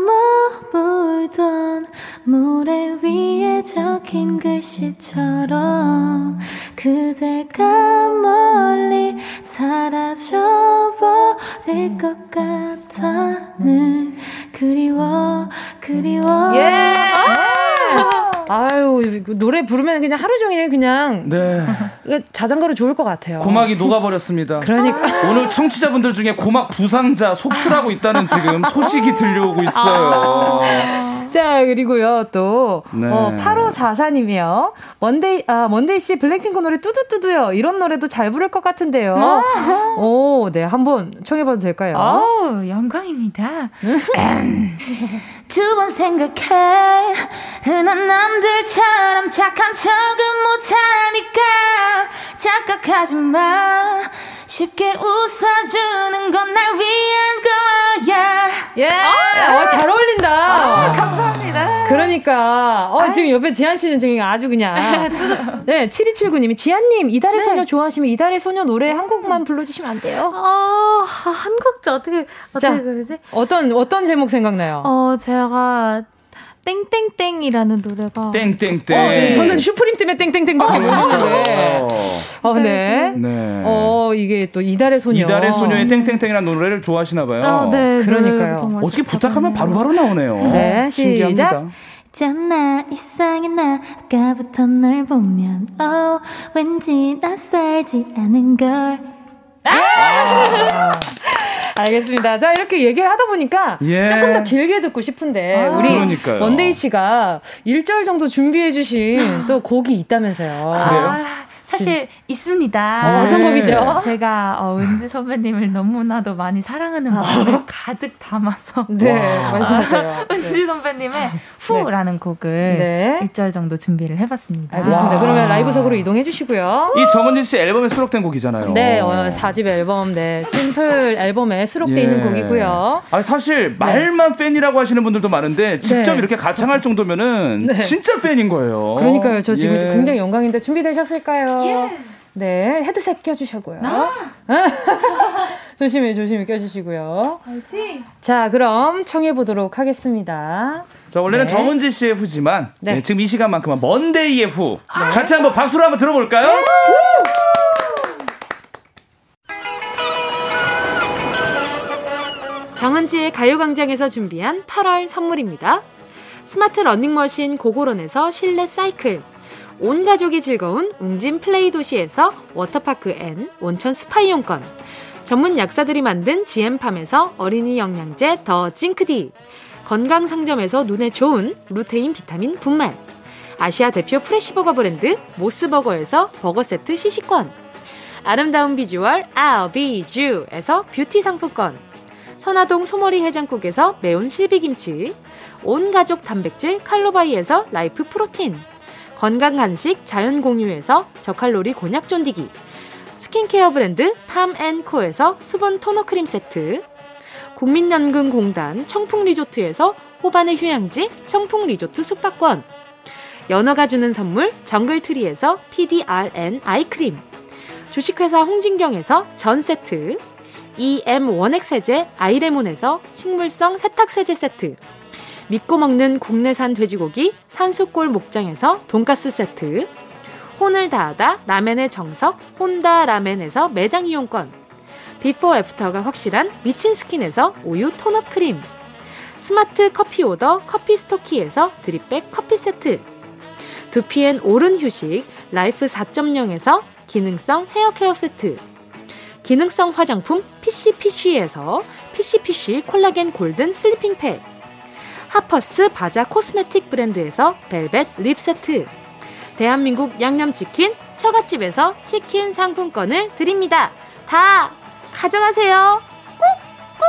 Speaker 5: 머물던 모래 위에 적힌 글씨처럼 그대가 멀리 사라져버릴 것 같아 늘 그리워 그리워
Speaker 1: 예! 아유 노래 부르면 그냥 하루 종일 그냥
Speaker 8: 네.
Speaker 1: 자전거로 좋을 것 같아요.
Speaker 8: 고막이 녹아버렸습니다.
Speaker 1: 그러니까
Speaker 8: 오늘 청취자분들 중에 고막 부상자 속출하고 있다는 지금 소식이 들려오고 있어요.
Speaker 1: 자 그리고요 또 네. 어, 8544님이요. 먼데이 아 먼데이 씨 블랙핑크 노래 뚜두뚜두요. 이런 노래도 잘 부를 것 같은데요. 아. 오, 네 한번 청해봐도 될까요?
Speaker 9: 어, 영광입니다.
Speaker 5: 두 번 생각해 흔한 남들처럼 착한 척은 못하니까 착각하지 마 쉽게 웃어주는 건 날 위한 거야
Speaker 1: 예 아, 어, 잘 어울린다
Speaker 9: 아, 감사합니다
Speaker 1: 그러니까 어, 지금 옆에 지한 씨는 지금 아주 그냥 네 7279님이 지한님 이달의 네. 소녀 좋아하시면 이달의 소녀 노래 한 곡만 불러주시면 안 돼요?
Speaker 10: 어, 한 곡도 어떻게 어떻게 그러지?
Speaker 1: 어떤 어떤 제목 생각나요?
Speaker 10: 어 제가 땡땡땡이라는 노래가
Speaker 8: 땡땡땡.
Speaker 1: 어, 네. 저는 슈프림 때문에 땡땡땡밖에 모르는데. 어, 네.
Speaker 8: 네.
Speaker 1: 어, 이게 또 이달의 소녀.
Speaker 8: 이달의 소녀의 땡땡땡이라는 노래를 좋아하시나 봐요.
Speaker 10: 아, 네,
Speaker 1: 네. 그러니까요.
Speaker 8: 네, 어떻게 부탁하면 바로바로 바로 나오네요.
Speaker 1: 네, 시작.
Speaker 5: 있잖아 이상해 나 아까부터 널 보면 어 왠지 낯설지 않은 걸
Speaker 1: 아~ 알겠습니다. 자, 이렇게 얘기를 하다 보니까 예. 조금 더 길게 듣고 싶은데 아, 우리 그러니까요. 먼데이 씨가 1절 정도 준비해 주신 또 곡이 있다면서요.
Speaker 8: 그래요? 아,
Speaker 9: 사실 있습니다.
Speaker 1: 어, 떤 곡이죠?
Speaker 9: 제가 어, 은지 선배님을 너무나도 많이 사랑하는 마음을 가득 담아서
Speaker 1: 네, 말씀하세요.
Speaker 9: 은지 선배님의 후라는 네. 곡을 네. 1절 정도 준비를 해봤습니다.
Speaker 1: 알겠습니다. 와. 그러면 라이브석으로 이동해 주시고요.
Speaker 8: 이 정은진 씨 앨범에 수록된 곡이잖아요.
Speaker 1: 네, 어, 4집 앨범, 네, 심플 앨범에 수록돼 예. 있는 곡이고요.
Speaker 8: 아 사실 말만 네. 팬이라고 하시는 분들도 많은데 직접 네. 이렇게 가창할 정도면은 네. 진짜 팬인 거예요.
Speaker 1: 그러니까요. 저 지금 예. 굉장히 영광인데 준비되셨을까요? 예. 네, 헤드셋 껴주시고요. 아. 조심히 조심히 껴주시고요.
Speaker 10: 화이팅!
Speaker 1: 자, 그럼 청해 보도록 하겠습니다.
Speaker 8: 자, 원래는 네. 정은지 씨의 후지만 네. 네, 지금 이 시간만큼은 먼데이의 후. 아. 같이 한번 박수로 한번 들어볼까요? 네.
Speaker 1: 정은지의 가요광장에서 준비한 8월 선물입니다. 스마트 러닝머신 고고론에서 실내 사이클. 온 가족이 즐거운 웅진 플레이 도시에서 워터파크 and 온천 스파 이용권. 전문 약사들이 만든 지엠팜에서 어린이 영양제 더 징크디. 건강 상점에서 눈에 좋은 루테인 비타민 분말. 아시아 대표 fresh 버거 브랜드 모스버거에서 버거 세트 시식권. 아름다운 비주얼 아비주에서 뷰티 상품권. 선화동 소머리 해장국에서 매운 실비김치. 온 가족 단백질 칼로바이에서 라이프 프로틴. 건강 간식 자연 공유에서 저칼로리 곤약 쫀디기 스킨케어 브랜드 팜앤코에서 수분 토너 크림 세트 국민연금공단 청풍리조트에서 호반의 휴양지 청풍리조트 숙박권. 연어가 주는 선물 정글트리에서 PDRN 아이크림. 주식회사 홍진경에서 전 세트. EM 원액 세제 아이레몬에서 식물성 세탁세제 세트. 믿고 먹는 국내산 돼지고기 산수골 목장에서 돈가스 세트. 혼을 다하다 라멘의 정석 혼다 라멘에서 매장 이용권 비포 애프터가 확실한 미친 스킨에서 우유 tone up 크림. 스마트 커피 오더 커피 스토키에서 drip bag 커피 세트. 두피엔 오른 휴식 라이프 4.0에서 기능성 헤어 케어 세트. 기능성 화장품 PCPC에서 PCPC 콜라겐 golden sleeping 팩. 하퍼스 바자 코스메틱 브랜드에서 벨벳 lip 세트. 대한민국 양념치킨 처갓집에서 치킨 상품권을 드립니다. 다 가져가세요. 꾹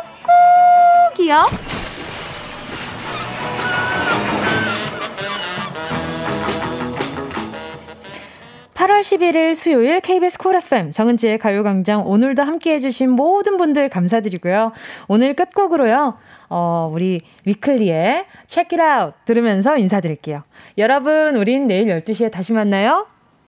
Speaker 1: 꾹꾹이요. 8월 11일 수요일 KBS 쿨 FM 정은지의 가요광장 오늘도 함께 해주신 모든 분들 감사드리고요. 오늘 끝곡으로요. 어, 우리 위클리의 Check It Out 들으면서 인사드릴게요. 여러분, 우린 내일 12시에 다시 만나요.